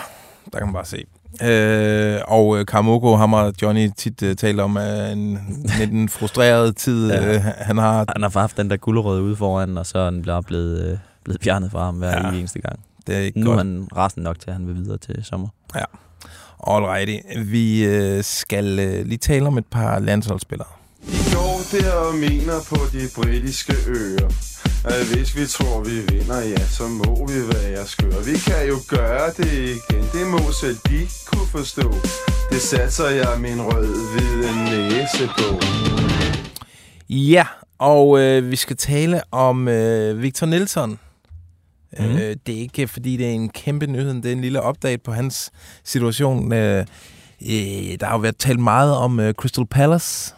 der kan man bare se. Øh, og øh, Kamoko, ham har Johnny tit øh, talt om, er en, lidt en frustreret tid, Ja. øh, han har. Han har haft den der gulerød ude foran, og så er han bare blevet, øh, blevet fjernet fra ham hver Ja. eneste gang. Det er ikke Nu godt. er han resten nok til, at han vil videre til sommer. Ja. Alrighty. Vi øh, skal øh, lige tale om et par landsholdsspillere. I går der og mener på de britiske øer at hvis vi tror vi vinder, ja, så må vi være skøre Vi kan jo gøre det igen, det må selv de kunne forstå Det satser jeg min rød-hvide næse på Ja, og øh, vi skal tale om øh, Victor Nelson. Mm. Øh, det er ikke, fordi det er en kæmpe nyhed, det er en lille update på hans situation. Øh, øh, der har jo været talt meget om øh, Crystal Palace,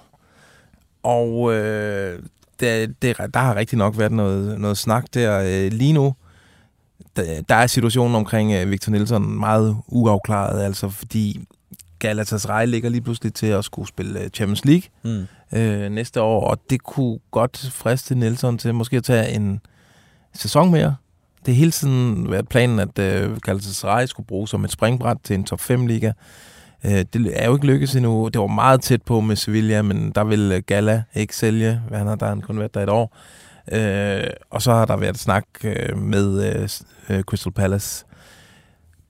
og øh, det, det, der har rigtig nok været noget, noget snak der øh, lige nu. Der, der er situationen omkring øh, Victor Nelson meget uafklaret, altså fordi Galatasaray ligger lige pludselig til at skulle spille øh, Champions League Mm. øh, næste år, og det kunne godt friste Nelson til måske at tage en sæson mere. Det har hele tiden været planen, at øh, Galatasaray skulle bruge som et springbræt til en top 5-liga. Øh, det er jo ikke lykkedes endnu. Det var meget tæt på med Sevilla, men der vil øh, Gala ikke sælge. Han har, der kun været der et år. Øh, og så har der været snak øh, med øh, Crystal Palace.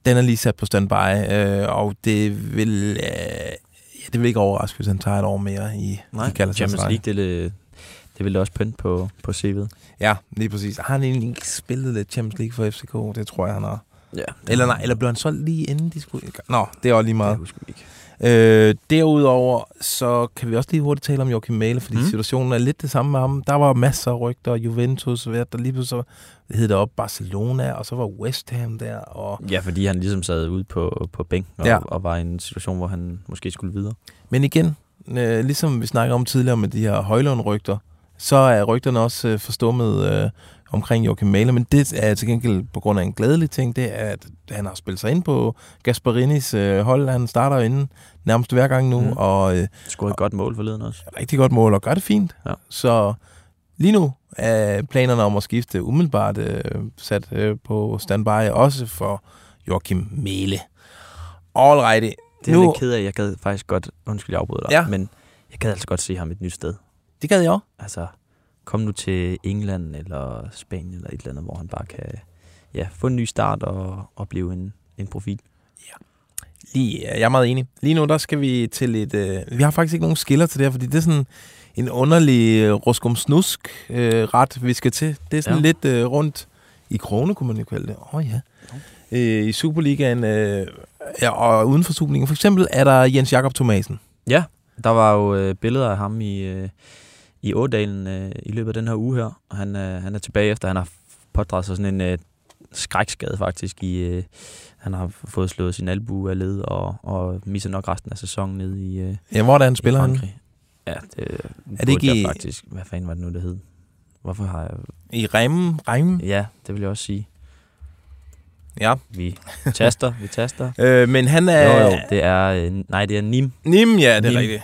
Den er lige sat på standby, øh, og det vil, øh, ja, det vil ikke overraske, hvis han tager et år mere i, Nej, i Galatasaray. Champions League, det, det vil også pynt på, på CV'et. Ja, lige præcis. Har han egentlig ikke spillet lidt Champions League for FCK? Det tror jeg, han har. Ja, Eller nej, eller blev han solgt lige inden de skulle... Nå, det er også lige meget. Det husker ikke. Øh, derudover, så kan vi også lige hurtigt tale om Joachim Mæle, fordi Mm. situationen er lidt det samme med ham. Der var masser af rygter, Juventus, der lige pludselig så hed det op Barcelona, og så var West Ham der, og... Ja, fordi han ligesom sad ude på, på bænken og, Ja. og var i en situation, hvor han måske skulle videre. Men igen, øh, ligesom vi snakker om tidligere med de her Højlund-rygter, så er rygterne også øh, forstummet øh, omkring Joachim Mæle, men det er til gengæld på grund af en glædelig ting, det er, at han har spillet sig ind på Gasparinis øh, hold. Han starter jo inden nærmest hver gang nu, Mm. og øh, Scorede et godt mål forleden også. rigtig godt mål, og gør det fint. Ja. Så lige nu er planerne om at skifte umiddelbart øh, sat øh, på standby, også for Joachim Mæle. Alrighty. Det er nu, lidt ked af. Jeg gad faktisk godt, undskyld jeg afbryder dig, Ja. men jeg gad altså godt se ham et nyt sted. Det gad jeg også. Altså, kom nu til England eller Spanien eller et eller andet, hvor han bare kan ja, få en ny start og, og blive en, en profil. Lige, jeg er meget enig. Lige nu, der skal vi til et... Øh, vi har faktisk ikke nogen skiller til det her, fordi det er sådan en underlig øh, ruskum snusk øh, ret, vi skal til. Det er sådan Ja. ja. lidt øh, rundt I krone kunne man jo kalde det. Åh oh, ja. Øh, I Superligaen, øh, ja, og uden for Superligaen. For eksempel er der Jens Jakob Thomasen. Ja, der var jo øh, billeder af ham i, øh, i Ådalen øh, i løbet af den her uge her. Og han, øh, han er tilbage efter, han har pådraget sig sådan en øh, skrækskade faktisk. I, øh, han har fået slået sin albu af led og, og misser nok resten af sæsonen nede i øh, Ja, hvor er det, han spiller? Frankrig. Ja, det Er det ikke i- faktisk... Hvad fanden var det nu, det hed? Hvorfor har jeg... I Reimen? Reimen? Ja, det vil jeg også sige. Ja. Vi taster, vi taster. Øh, men han er... Jo, jo, det er... Øh, nej, det er Nim. Nim, ja, det er Nim. rigtigt.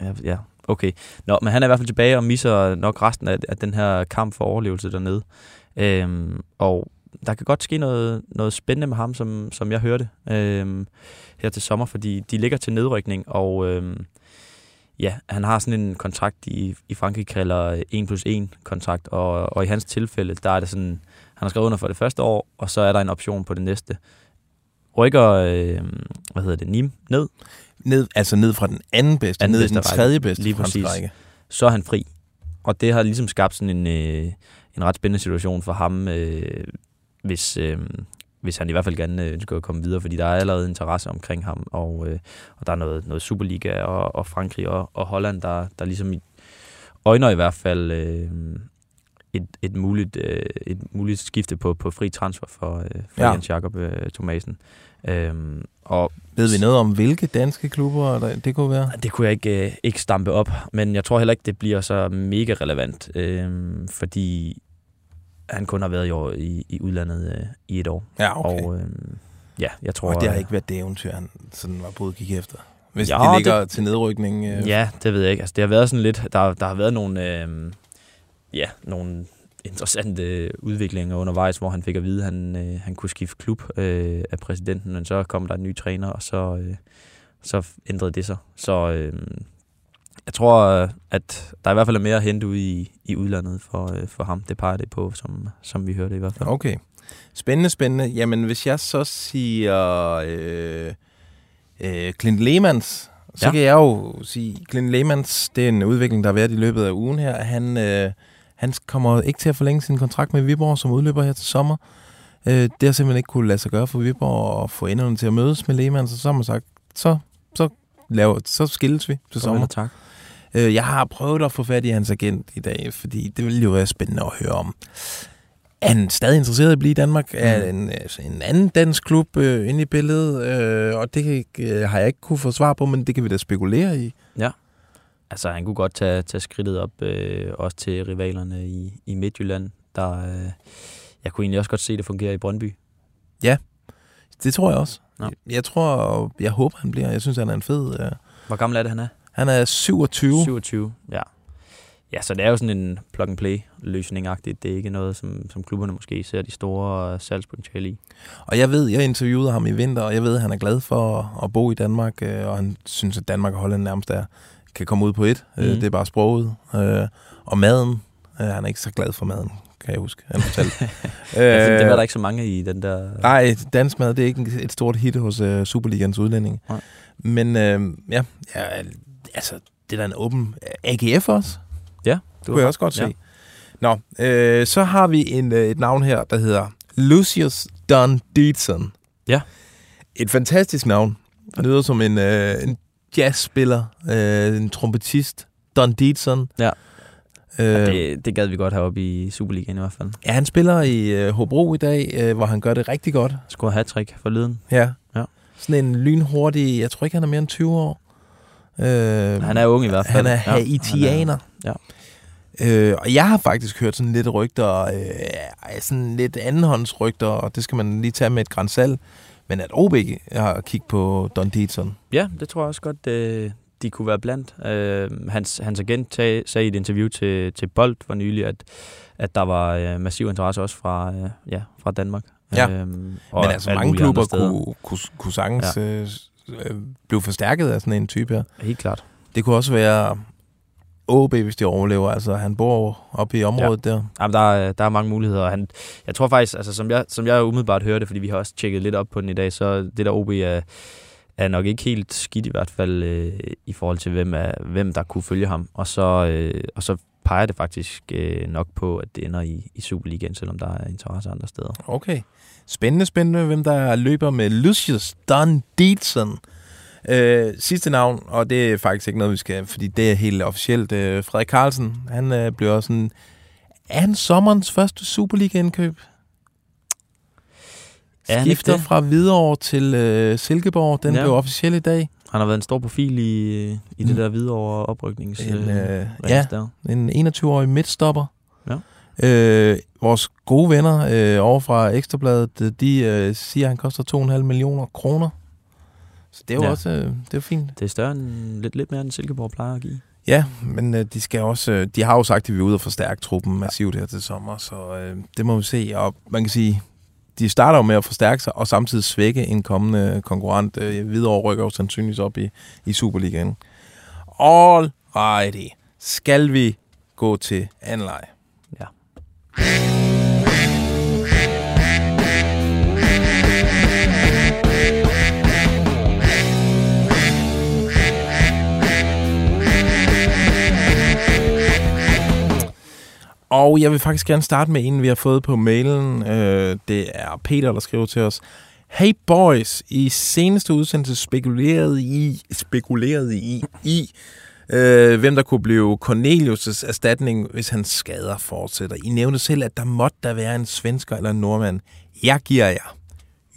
Ja, ja, okay. Nå, men han er i hvert fald tilbage og misser nok resten af, af den her kamp for overlevelse dernede. Øhm, og der kan godt ske noget, noget spændende med ham, som, som jeg hørte øhm, her til sommer, fordi de ligger til nedrykning, og øhm, ja, han har sådan en kontrakt, i, i Frankrig kalder 1 plus 1 kontrakt, og, og i hans tilfælde, der er det sådan, han har skrevet under for det første år, og så er der en option på det næste. Rykker, øh, hvad hedder det, Nim ned, ned, altså ned fra den anden bedste, anden ned bedste den række. tredje bedste Lige præcis. række. Så er han fri. Og det har ligesom skabt sådan en, øh, en ret spændende situation for ham, øh, hvis, øh, hvis han i hvert fald gerne øh, ønsker at komme videre, fordi der er allerede interesse omkring ham, og, øh, og der er noget, noget Superliga og, og Frankrig og, og Holland, der, der ligesom i, øjner i hvert fald øh, et, et, muligt, øh, et muligt skifte på, på fri transfer for, øh, for ja. Jens Jakob øh, Thomasen. Øhm, og Ved vi noget om, hvilke danske klubber der, det kunne være? det kunne jeg ikke, øh, ikke stampe op, men jeg tror heller ikke, det bliver så mega relevant, øh, fordi han kun har været i, år, i, i udlandet øh, i et år. Ja, okay. Og øh, ja, jeg tror... Og det har øh, ikke været det eventyr, han sådan var på kigge efter. Hvis Ja, de ligger det- til nedrykning. Øh, Ja, det ved jeg ikke. Altså, det har været sådan lidt... Der, der har været nogle... Øh, ja, nogle interessante udviklinger undervejs, hvor han fik at vide, at han, øh, han kunne skifte klub øh, af præsidenten, men så kom der en ny træner, og så, øh, så ændrede det sig. Så øh, jeg tror, at der i hvert fald er mere at hente ude i, i udlandet for, øh, for ham. Det peger det på, som, som vi hørte i hvert fald. Okay. Spændende, spændende. Jamen, hvis jeg så siger øh, øh, Clint Lehmans, så ja. Kan jeg jo sige, Clint Lehmans, det er en udvikling, der har været i løbet af ugen her. Han, øh, han kommer ikke til at forlænge sin kontrakt med Viborg, som udløber her til sommer. Øh, det har simpelthen ikke kunne lade sig gøre for Viborg at få enderne til at mødes med Lehmans, og så har man sagt, så, så, laver, så skilles vi til sommer. tak. Øh, jeg har prøvet at få fat i hans agent i dag, fordi det ville jo være spændende at høre om. Er han stadig interesseret i at blive i Danmark? Mm. Er en, altså en anden dansk klub øh, inde i billedet? Øh, og det kan, øh, har jeg ikke kunne få svar på, men det kan vi da spekulere i. Ja. Altså, han kunne godt tage, tage skridtet op, øh, også til rivalerne i, i Midtjylland. Der, øh, jeg kunne egentlig også godt se, det fungerer i Brøndby. Ja, det tror jeg også. Nå. Jeg, jeg tror, jeg håber, han bliver. Jeg synes, han er en fed... Øh, Hvor gammel er det, han er? han er 27. 27, ja. Ja, så det er jo sådan en plug-and-play-løsning-agtigt. Det er ikke noget, som, som klubberne måske ser de store salgspotentiale i. Og jeg ved, jeg interviewede ham i vinter, og jeg ved, at han er glad for at bo i Danmark, øh, og han synes, at Danmark og Holland nærmest er, kan komme ud på et. Mm. Mhm. Det er bare sproget. Øh, og maden, øh, han er ikke så glad for maden, kan jeg huske. Han fortalte. Øh, det var der ikke så mange i den der... Nej, dansk mad, det er ikke et stort hit hos øh, Superligans udlændinge. Nej. Men øh, ja, ja, altså, det er da en åben... AGF også? Ja, Det kunne jeg også godt se. Ja. Nå, øh, så har vi en, øh, et navn her, der hedder Lucius Don Deedson. Ja. Et fantastisk navn. Det lyder som en, øh, en jazzspiller, øh, en trompetist. Don Deedson. Ja. Øh, Det, det gad vi godt have op i Superligaen i hvert fald. ja, han spiller i øh, Hobro i dag, øh, hvor han gør det rigtig godt. Score hat forleden. Ja. Ja. Sådan en lynhurtig, jeg tror ikke, han er mere end 20 år. Øh, Han er ung i hvert fald. Han er Ja, haitianer. Ja. Øh, og jeg har faktisk hørt sådan lidt rygter, øh, sådan lidt andenhåndsrygter, og det skal man lige tage med et grænsal. Men at OB har kigget på Don Deedson. Ja, det tror jeg også godt, øh, de kunne være blandt. Øh, hans, hans agent tag, sagde i et interview til, til Bold for nylig, at, at der var øh, massiv interesse også fra, øh, ja, fra Danmark. Ja. Øhm, Men altså mange klubber kunne, kunne, kunne sagtens ja. øh, blive forstærket af sådan en type her. Helt klart. Det kunne også være OB, hvis de overlever. Altså, han bor oppe i området ja. der. Jamen, der, er, der er mange muligheder. og Han, jeg tror faktisk, altså, som, jeg, som jeg umiddelbart hørte, fordi vi har også tjekket lidt op på den i dag, så det der OB er, er nok ikke helt skidt i hvert fald øh, i forhold til, hvem, er, hvem der kunne følge ham. Og så, øh, og så peger det faktisk øh, nok på, at det ender i, i Superligaen, selvom der er interesse andre steder. Okay. Spændende, spændende, hvem der løber med Lucius Dunn Øh, sidste navn, og det er faktisk ikke noget, vi skal, fordi det er helt officielt. Øh, Frederik Carlsen, han øh, bliver også sådan... Er han sommerens første Superliga-indkøb? Er han Skifter det? fra Hvidovre til øh, Silkeborg. Den Ja. ja. blev officiel i dag. Han har været en stor profil i, i det Mm. der videre opryknings En, øh, øh, ja, der. en 21-årig midtstopper. Ja. Øh, vores gode venner øh, over fra Ekstrabladet, de øh, siger, at han koster 2,5 millioner kroner. Så det er jo Ja. også øh, det er jo fint. Det er større end, lidt, lidt mere end Silkeborg plejer at give. Ja, men øh, de skal også, øh, de har jo sagt, at de vil ud og forstærke truppen massivt her til sommer, så øh, det må vi se. Og man kan sige, de starter jo med at forstærke sig, og samtidig svække en kommende konkurrent. Øh, Hvidovre rykker jo sandsynligvis op i, i Superligaen. All righty. Skal vi gå til anden leg? Ja. Og jeg vil faktisk gerne starte med en, vi har fået på mailen. Øh, det er Peter, der skriver til os. Hey boys, i seneste udsendelse spekulerede I, spekulerede I, i øh, hvem der kunne blive Cornelius' erstatning, hvis hans skader fortsætter. I nævnte selv, at der måtte der være en svensker eller en nordmand. Jeg giver jer.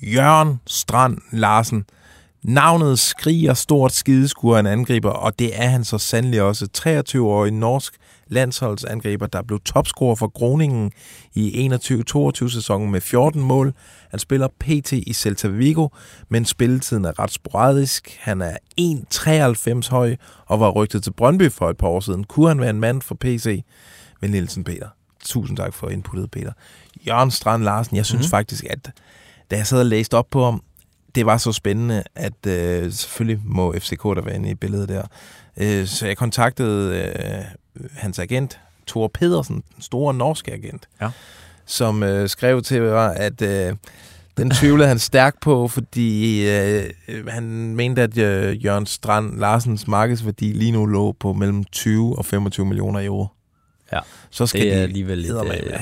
Jørgen Strand Larsen. Navnet skriger stort skideskur en angriber, og det er han så sandelig også. 23-årig norsk landsholdsangriber, der blev topscorer for Groningen i 21-22 sæsonen med 14 mål. Han spiller PT i Celta Vigo, men spilletiden er ret sporadisk. Han er 1,93 høj og var rygtet til Brøndby for et par år siden. Kunne han være en mand for PC? Men Nielsen Peter. Tusind tak for inputtet, Peter. Jørgen Strand Larsen, jeg synes mm. faktisk, at da jeg sad og læste op på ham, det var så spændende, at øh, selvfølgelig må FCK der være inde i billedet der. Øh, så jeg kontaktede øh, hans agent, Thor Pedersen, den store norske agent, Ja. som øh, skrev til mig, at øh, den tvivlede han stærkt på, fordi øh, øh, han mente, at øh, Jørgen Strand Larsens markedsværdi lige nu lå på mellem 20 og 25 millioner euro. Ja, Så skal det er de alligevel eddermame øh,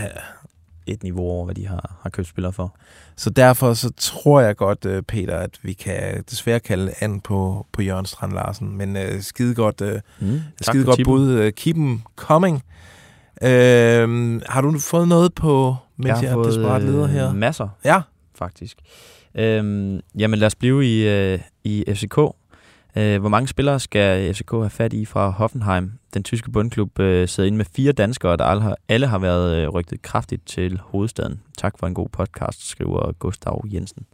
et niveau over, hvad de har, har købt spillere for. Så derfor så tror jeg godt, øh, Peter, at vi kan desværre kalde an på, på Jørgen Strand Larsen. Men øh, skide godt, øh, Mm, skide godt bud. Øh, keep them coming. Øh, har du fået noget på, mens jeg, jeg er desperat leder her? øh, masser, Ja. faktisk. Øhm, jamen lad os blive i, øh, i FCK. Øh, hvor mange spillere skal FCK have fat i fra Hoffenheim? Den tyske bundklub øh, sidder inde med fire danskere, der alle har, alle har været øh, rygtet kraftigt til hovedstaden. Tak for en god podcast, skriver Gustav Jensen.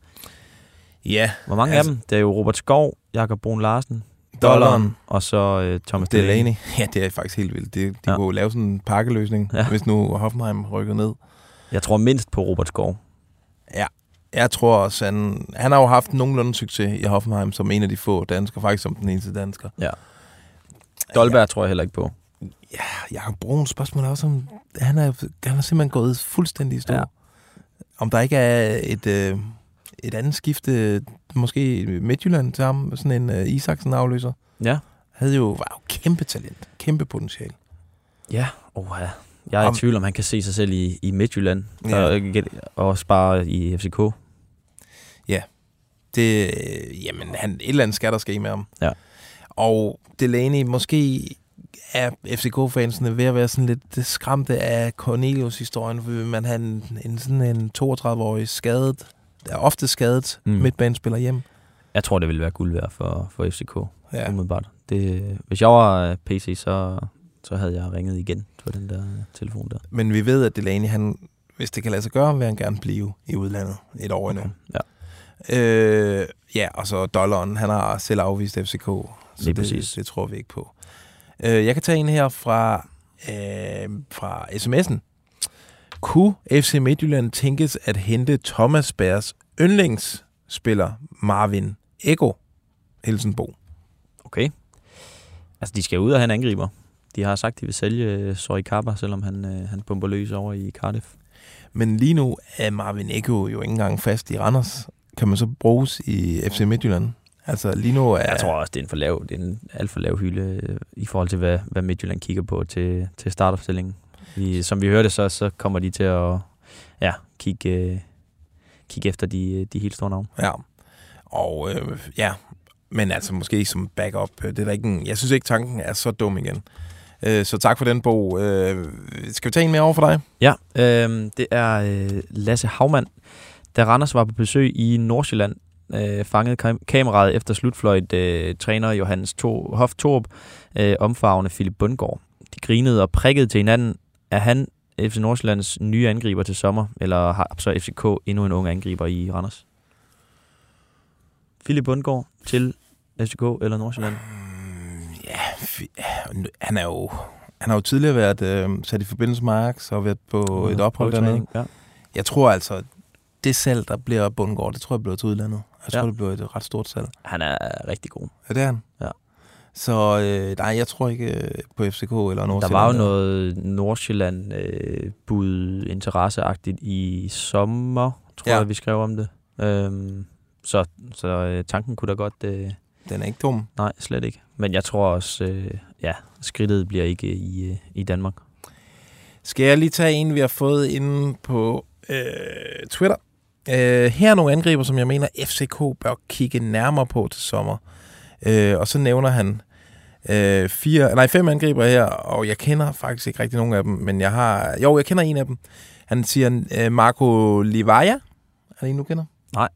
Ja. Hvor mange altså- af dem? Det er jo Robert Skov, Jakob Brun Larsen, Dollaren. Dollaren, og så øh, Thomas Delaney. Delaney. Ja, det er faktisk helt vildt. De, de Ja. kunne lave sådan en pakkeløsning, ja. hvis nu Hoffenheim rykker ned. Jeg tror mindst på Robert Skov. Ja, jeg tror også, han, han har jo haft nogenlunde succes i Hoffenheim som en af de få danskere, faktisk som den eneste dansker. Ja. Dolberg ja. tror jeg heller ikke på. Jakob Bruns spørgsmål er også, om han er, han er simpelthen gået fuldstændig i stå. Ja. Ja. Om der ikke er et, øh, et andet skifte, måske i Midtjylland til ham, sådan en øh, Isaksen afløser. Ja. Havde jo, var jo kæmpe talent, kæmpe potentiale. Ja, oh, ja. Jeg er Om- i tvivl om, han kan se sig selv i, i Midtjylland Ja. og, og også bare i FCK. Det, jamen, han, et eller andet skal der ske med ham. Ja. Og Delaney, måske er FCK-fansene ved at være sådan lidt skræmte af Cornelius-historien, vil man have en, en sådan en 32-årig skadet, der er ofte skadet Mm. midtbanespiller hjem. Jeg tror, det ville være guld værd for, for FCK. Ja. Umiddelbart. Det, hvis jeg var øh, PC, så, så havde jeg ringet igen på den der øh, telefon der. Men vi ved, at Delaney, han, hvis det kan lade sig gøre, vil han gerne blive i udlandet et år endnu. Ja. Øh, ja, og så dollaren, han har selv afvist FCK, så Lige det, præcis. det tror vi ikke på. Øh, jeg kan tage en her fra, øh, fra sms'en. Kunne FC Midtjylland tænkes at hente Thomas Bærs yndlingsspiller Marvin Ego Helsenbo? Okay. Altså, de skal ud og have en angriber. De har sagt, de vil sælge øh, Sorry Kappa, selvom han, øh, han bomber løs over i Cardiff. Men lige nu er Marvin Ego jo ikke engang fast i Randers. Kan man så bruges i FC Midtjylland? Altså lige nu er... Jeg tror også, det er en for lav, det er en alt for lav hylde øh, i forhold til, hvad, hvad Midtjylland kigger på til, til startopstillingen. Vi, som vi hørte, så, så kommer de til at ja, kigge, øh, kigge efter de, de helt store navne. Ja. Og øh, ja, men altså måske som backup. øh, Det er der ikke en, jeg synes ikke, tanken er så dum igen. Øh, så tak for den bog. Øh, skal vi tage en mere over for dig? Ja, øh, det er øh, Lasse Havmand. Da Randers var på besøg i Nordsjælland, øh, fangede kam- kameraet efter slutfløjt øh, træner Johannes to- Hoff Torp øh, omfavne Philip Bundgaard. De grinede og prikkede til hinanden. Er han FC Nordsjællands nye angriber til sommer, eller har så FCK endnu en ung angriber i Randers? Philip Bundgaard til FCK eller Nordsjælland? Ja, fi- ja, han er jo... Han har jo tidligere været øh, sat i forbindelse med Ajax og været på Ja, et ophold dernede. ja. Jeg tror altså, det salg, der bliver Bundgaard, det tror jeg bliver til udlandet. Jeg tror, Ja. det bliver et ret stort salg. Han er rigtig god. Er det er han? Ja. Så øh, nej, jeg tror ikke øh, på FCK eller Nordsjælland. Der var jo noget Nordsjælland øh, bud interesseagtigt i sommer, tror Ja. ja. jeg, vi skrev om det. Øhm, så så øh, tanken kunne da godt... Øh, Den er ikke dum. Nej, slet ikke. Men jeg tror også, øh, ja, skridtet bliver ikke i, øh, i Danmark. Skal jeg lige tage en, vi har fået inde på øh, Twitter? Øh, her er nogle angriber, som jeg mener, FCK bør kigge nærmere på til sommer. Øh, og så nævner han øh, fire, nej, fem angriber her, og jeg kender faktisk ikke rigtig nogen af dem, men jeg har, jo, jeg kender en af dem. Han siger øh, Marco Livaja. Er det en, du kender? Nej.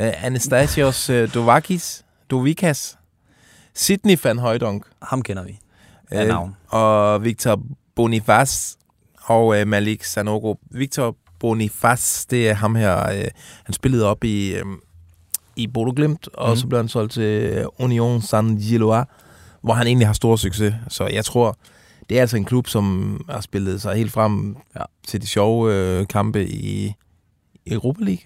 Øh, Anastasios øh, Dovakis. Dovikas. Sydney van Højdonk. Ham kender vi. Af navn. Og Victor Bonifaz og øh, Malik Sanogo. Victor Bonifaz, det er ham her. Øh, han spillede op i, øh, i Bodo Glimt, og Mhm. så blev han solgt til øh, Union San Giloa, hvor han egentlig har stor succes. Så jeg tror, det er altså en klub, som har spillet sig helt frem ja. til de sjove øh, kampe i Europa League.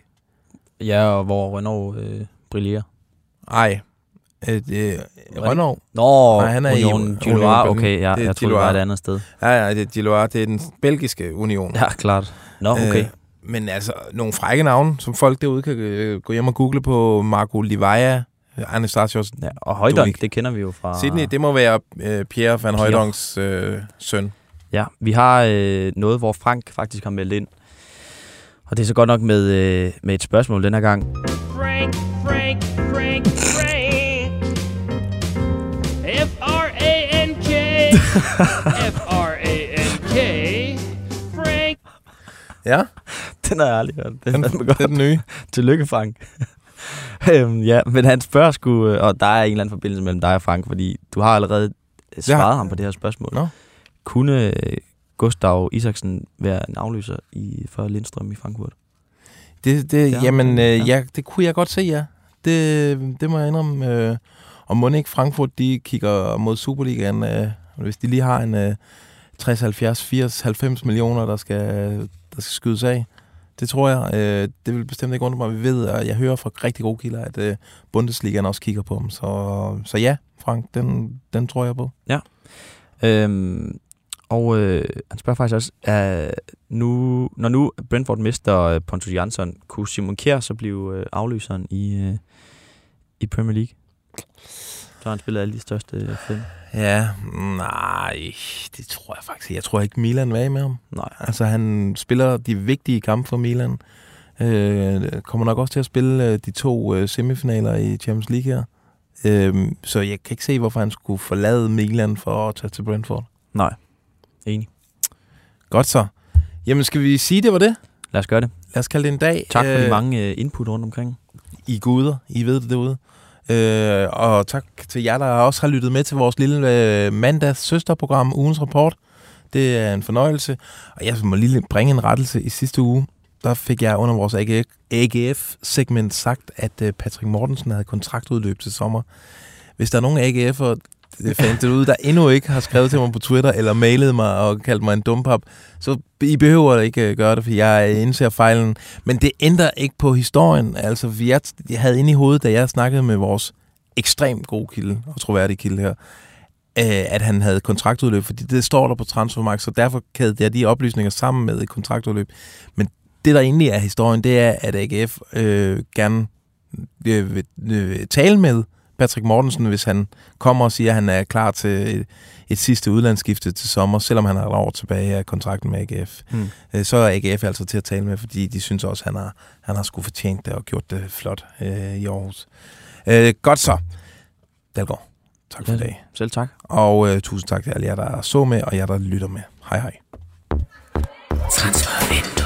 Ja, og hvor Renault øh, brillerer. Ej, øh, det, Renault. Nå, Nej, han er i Union Gilois, Union okay, ja, Det er jeg troede, det var Gilois. et andet sted. Ja, ja, det Gilois, det er den belgiske union. Ja, klart. Nå, okay. Øh, men altså, nogle frække navne, som folk derude kan øh, gå hjem og google på Marco Livaja, Anastasios. Ja, og Højdonk, det kender vi jo fra... Sydney, det må være øh, Pierre van Pierre. Højdonks øh, søn. Ja, vi har øh, noget, hvor Frank faktisk har meldt ind. Og det er så godt nok med, øh, med et spørgsmål den her gang. Frank, Frank, Frank, Frank. F-R-A-N-K. F-R-A-N-K. Ja. Den har jeg aldrig hørt. Det er, Den- godt. det er den nye. Tillykke, Frank. øhm, ja, men han spørger sgu, øh, og der er en eller anden forbindelse mellem dig og Frank, fordi du har allerede svaret Ja. ham på det her spørgsmål. Nå. Kunne øh, Gustav Isaksen være en afløser i, for Lindstrøm i Frankfurt? Det, det, har jamen, øh, ja. ja, det kunne jeg godt se, ja. Det, det må jeg indrømme. Øh, og må ikke Frankfurt, de kigger mod Superligaen, øh, hvis de lige har en øh, 60, 70, 80, 90 millioner, der skal, der skal skydes af. Det tror jeg. Øh, det vil bestemt ikke undre mig. Vi ved, og jeg hører fra rigtig gode kilder, at øh, Bundesligaen også kigger på dem. Så, så ja, Frank, den, den tror jeg på. Ja. Øhm, og øh, han spørger faktisk også, er nu, når nu Brentford mister øh, Pontus Jansson, kunne Simon Kjær så blive øh, afløseren i, øh, i Premier League? Så han spillet alle de største fem. Ja, nej, det tror jeg faktisk. Jeg tror ikke, Milan af med ham. Nej. Altså, han spiller de vigtige kampe for Milan. Øh, kommer nok også til at spille øh, de to øh, semifinaler i Champions League her. Øh, så jeg kan ikke se, hvorfor han skulle forlade Milan for at tage til Brentford. Nej, enig. Godt så. Jamen, skal vi sige, det var det? Lad os gøre det. Lad os kalde det en dag. Tak for de Øh, mange øh, input rundt omkring. I guder. I ved det derude. Øh, og tak til jer, der også har lyttet med til vores lille øh, mandags søsterprogram, Ugens Rapport. Det er en fornøjelse. Og jeg må lige bringe en rettelse i sidste uge. Der fik jeg under vores AGF-segment sagt, at øh, Patrick Mortensen havde kontraktudløb til sommer. Hvis der er nogen AGF'er fans derude, der endnu ikke har skrevet til mig på Twitter, eller mailet mig og kaldt mig en dumpap, så I behøver ikke øh, gøre det, for jeg indser fejlen. Men det ændrer ikke på historien. Altså, jeg, havde inde i hovedet, da jeg snakkede med vores ekstremt gode kilde, og troværdige kilde her, øh, at han havde kontraktudløb, fordi det står der på Transfermarkt, så derfor kædede jeg de oplysninger sammen med et kontraktudløb. Men det, der egentlig er historien, det er, at AGF øh, gerne øh, vil, øh, tale med Patrick Mortensen, hvis han kommer og siger, at han er klar til et, et sidste udlandsskifte til sommer, selvom han har et år tilbage af kontrakten med AGF. Mm. Øh, så er AGF altså til at tale med, fordi de synes også, at han har, han har sgu fortjent det og gjort det flot øh, i Aarhus. Øh, godt så. Dalgaard, tak for i dag. Selv tak. Og øh, tusind tak til alle jer, der så med, og jer, der lytter med. Hej hej. Transfervindue.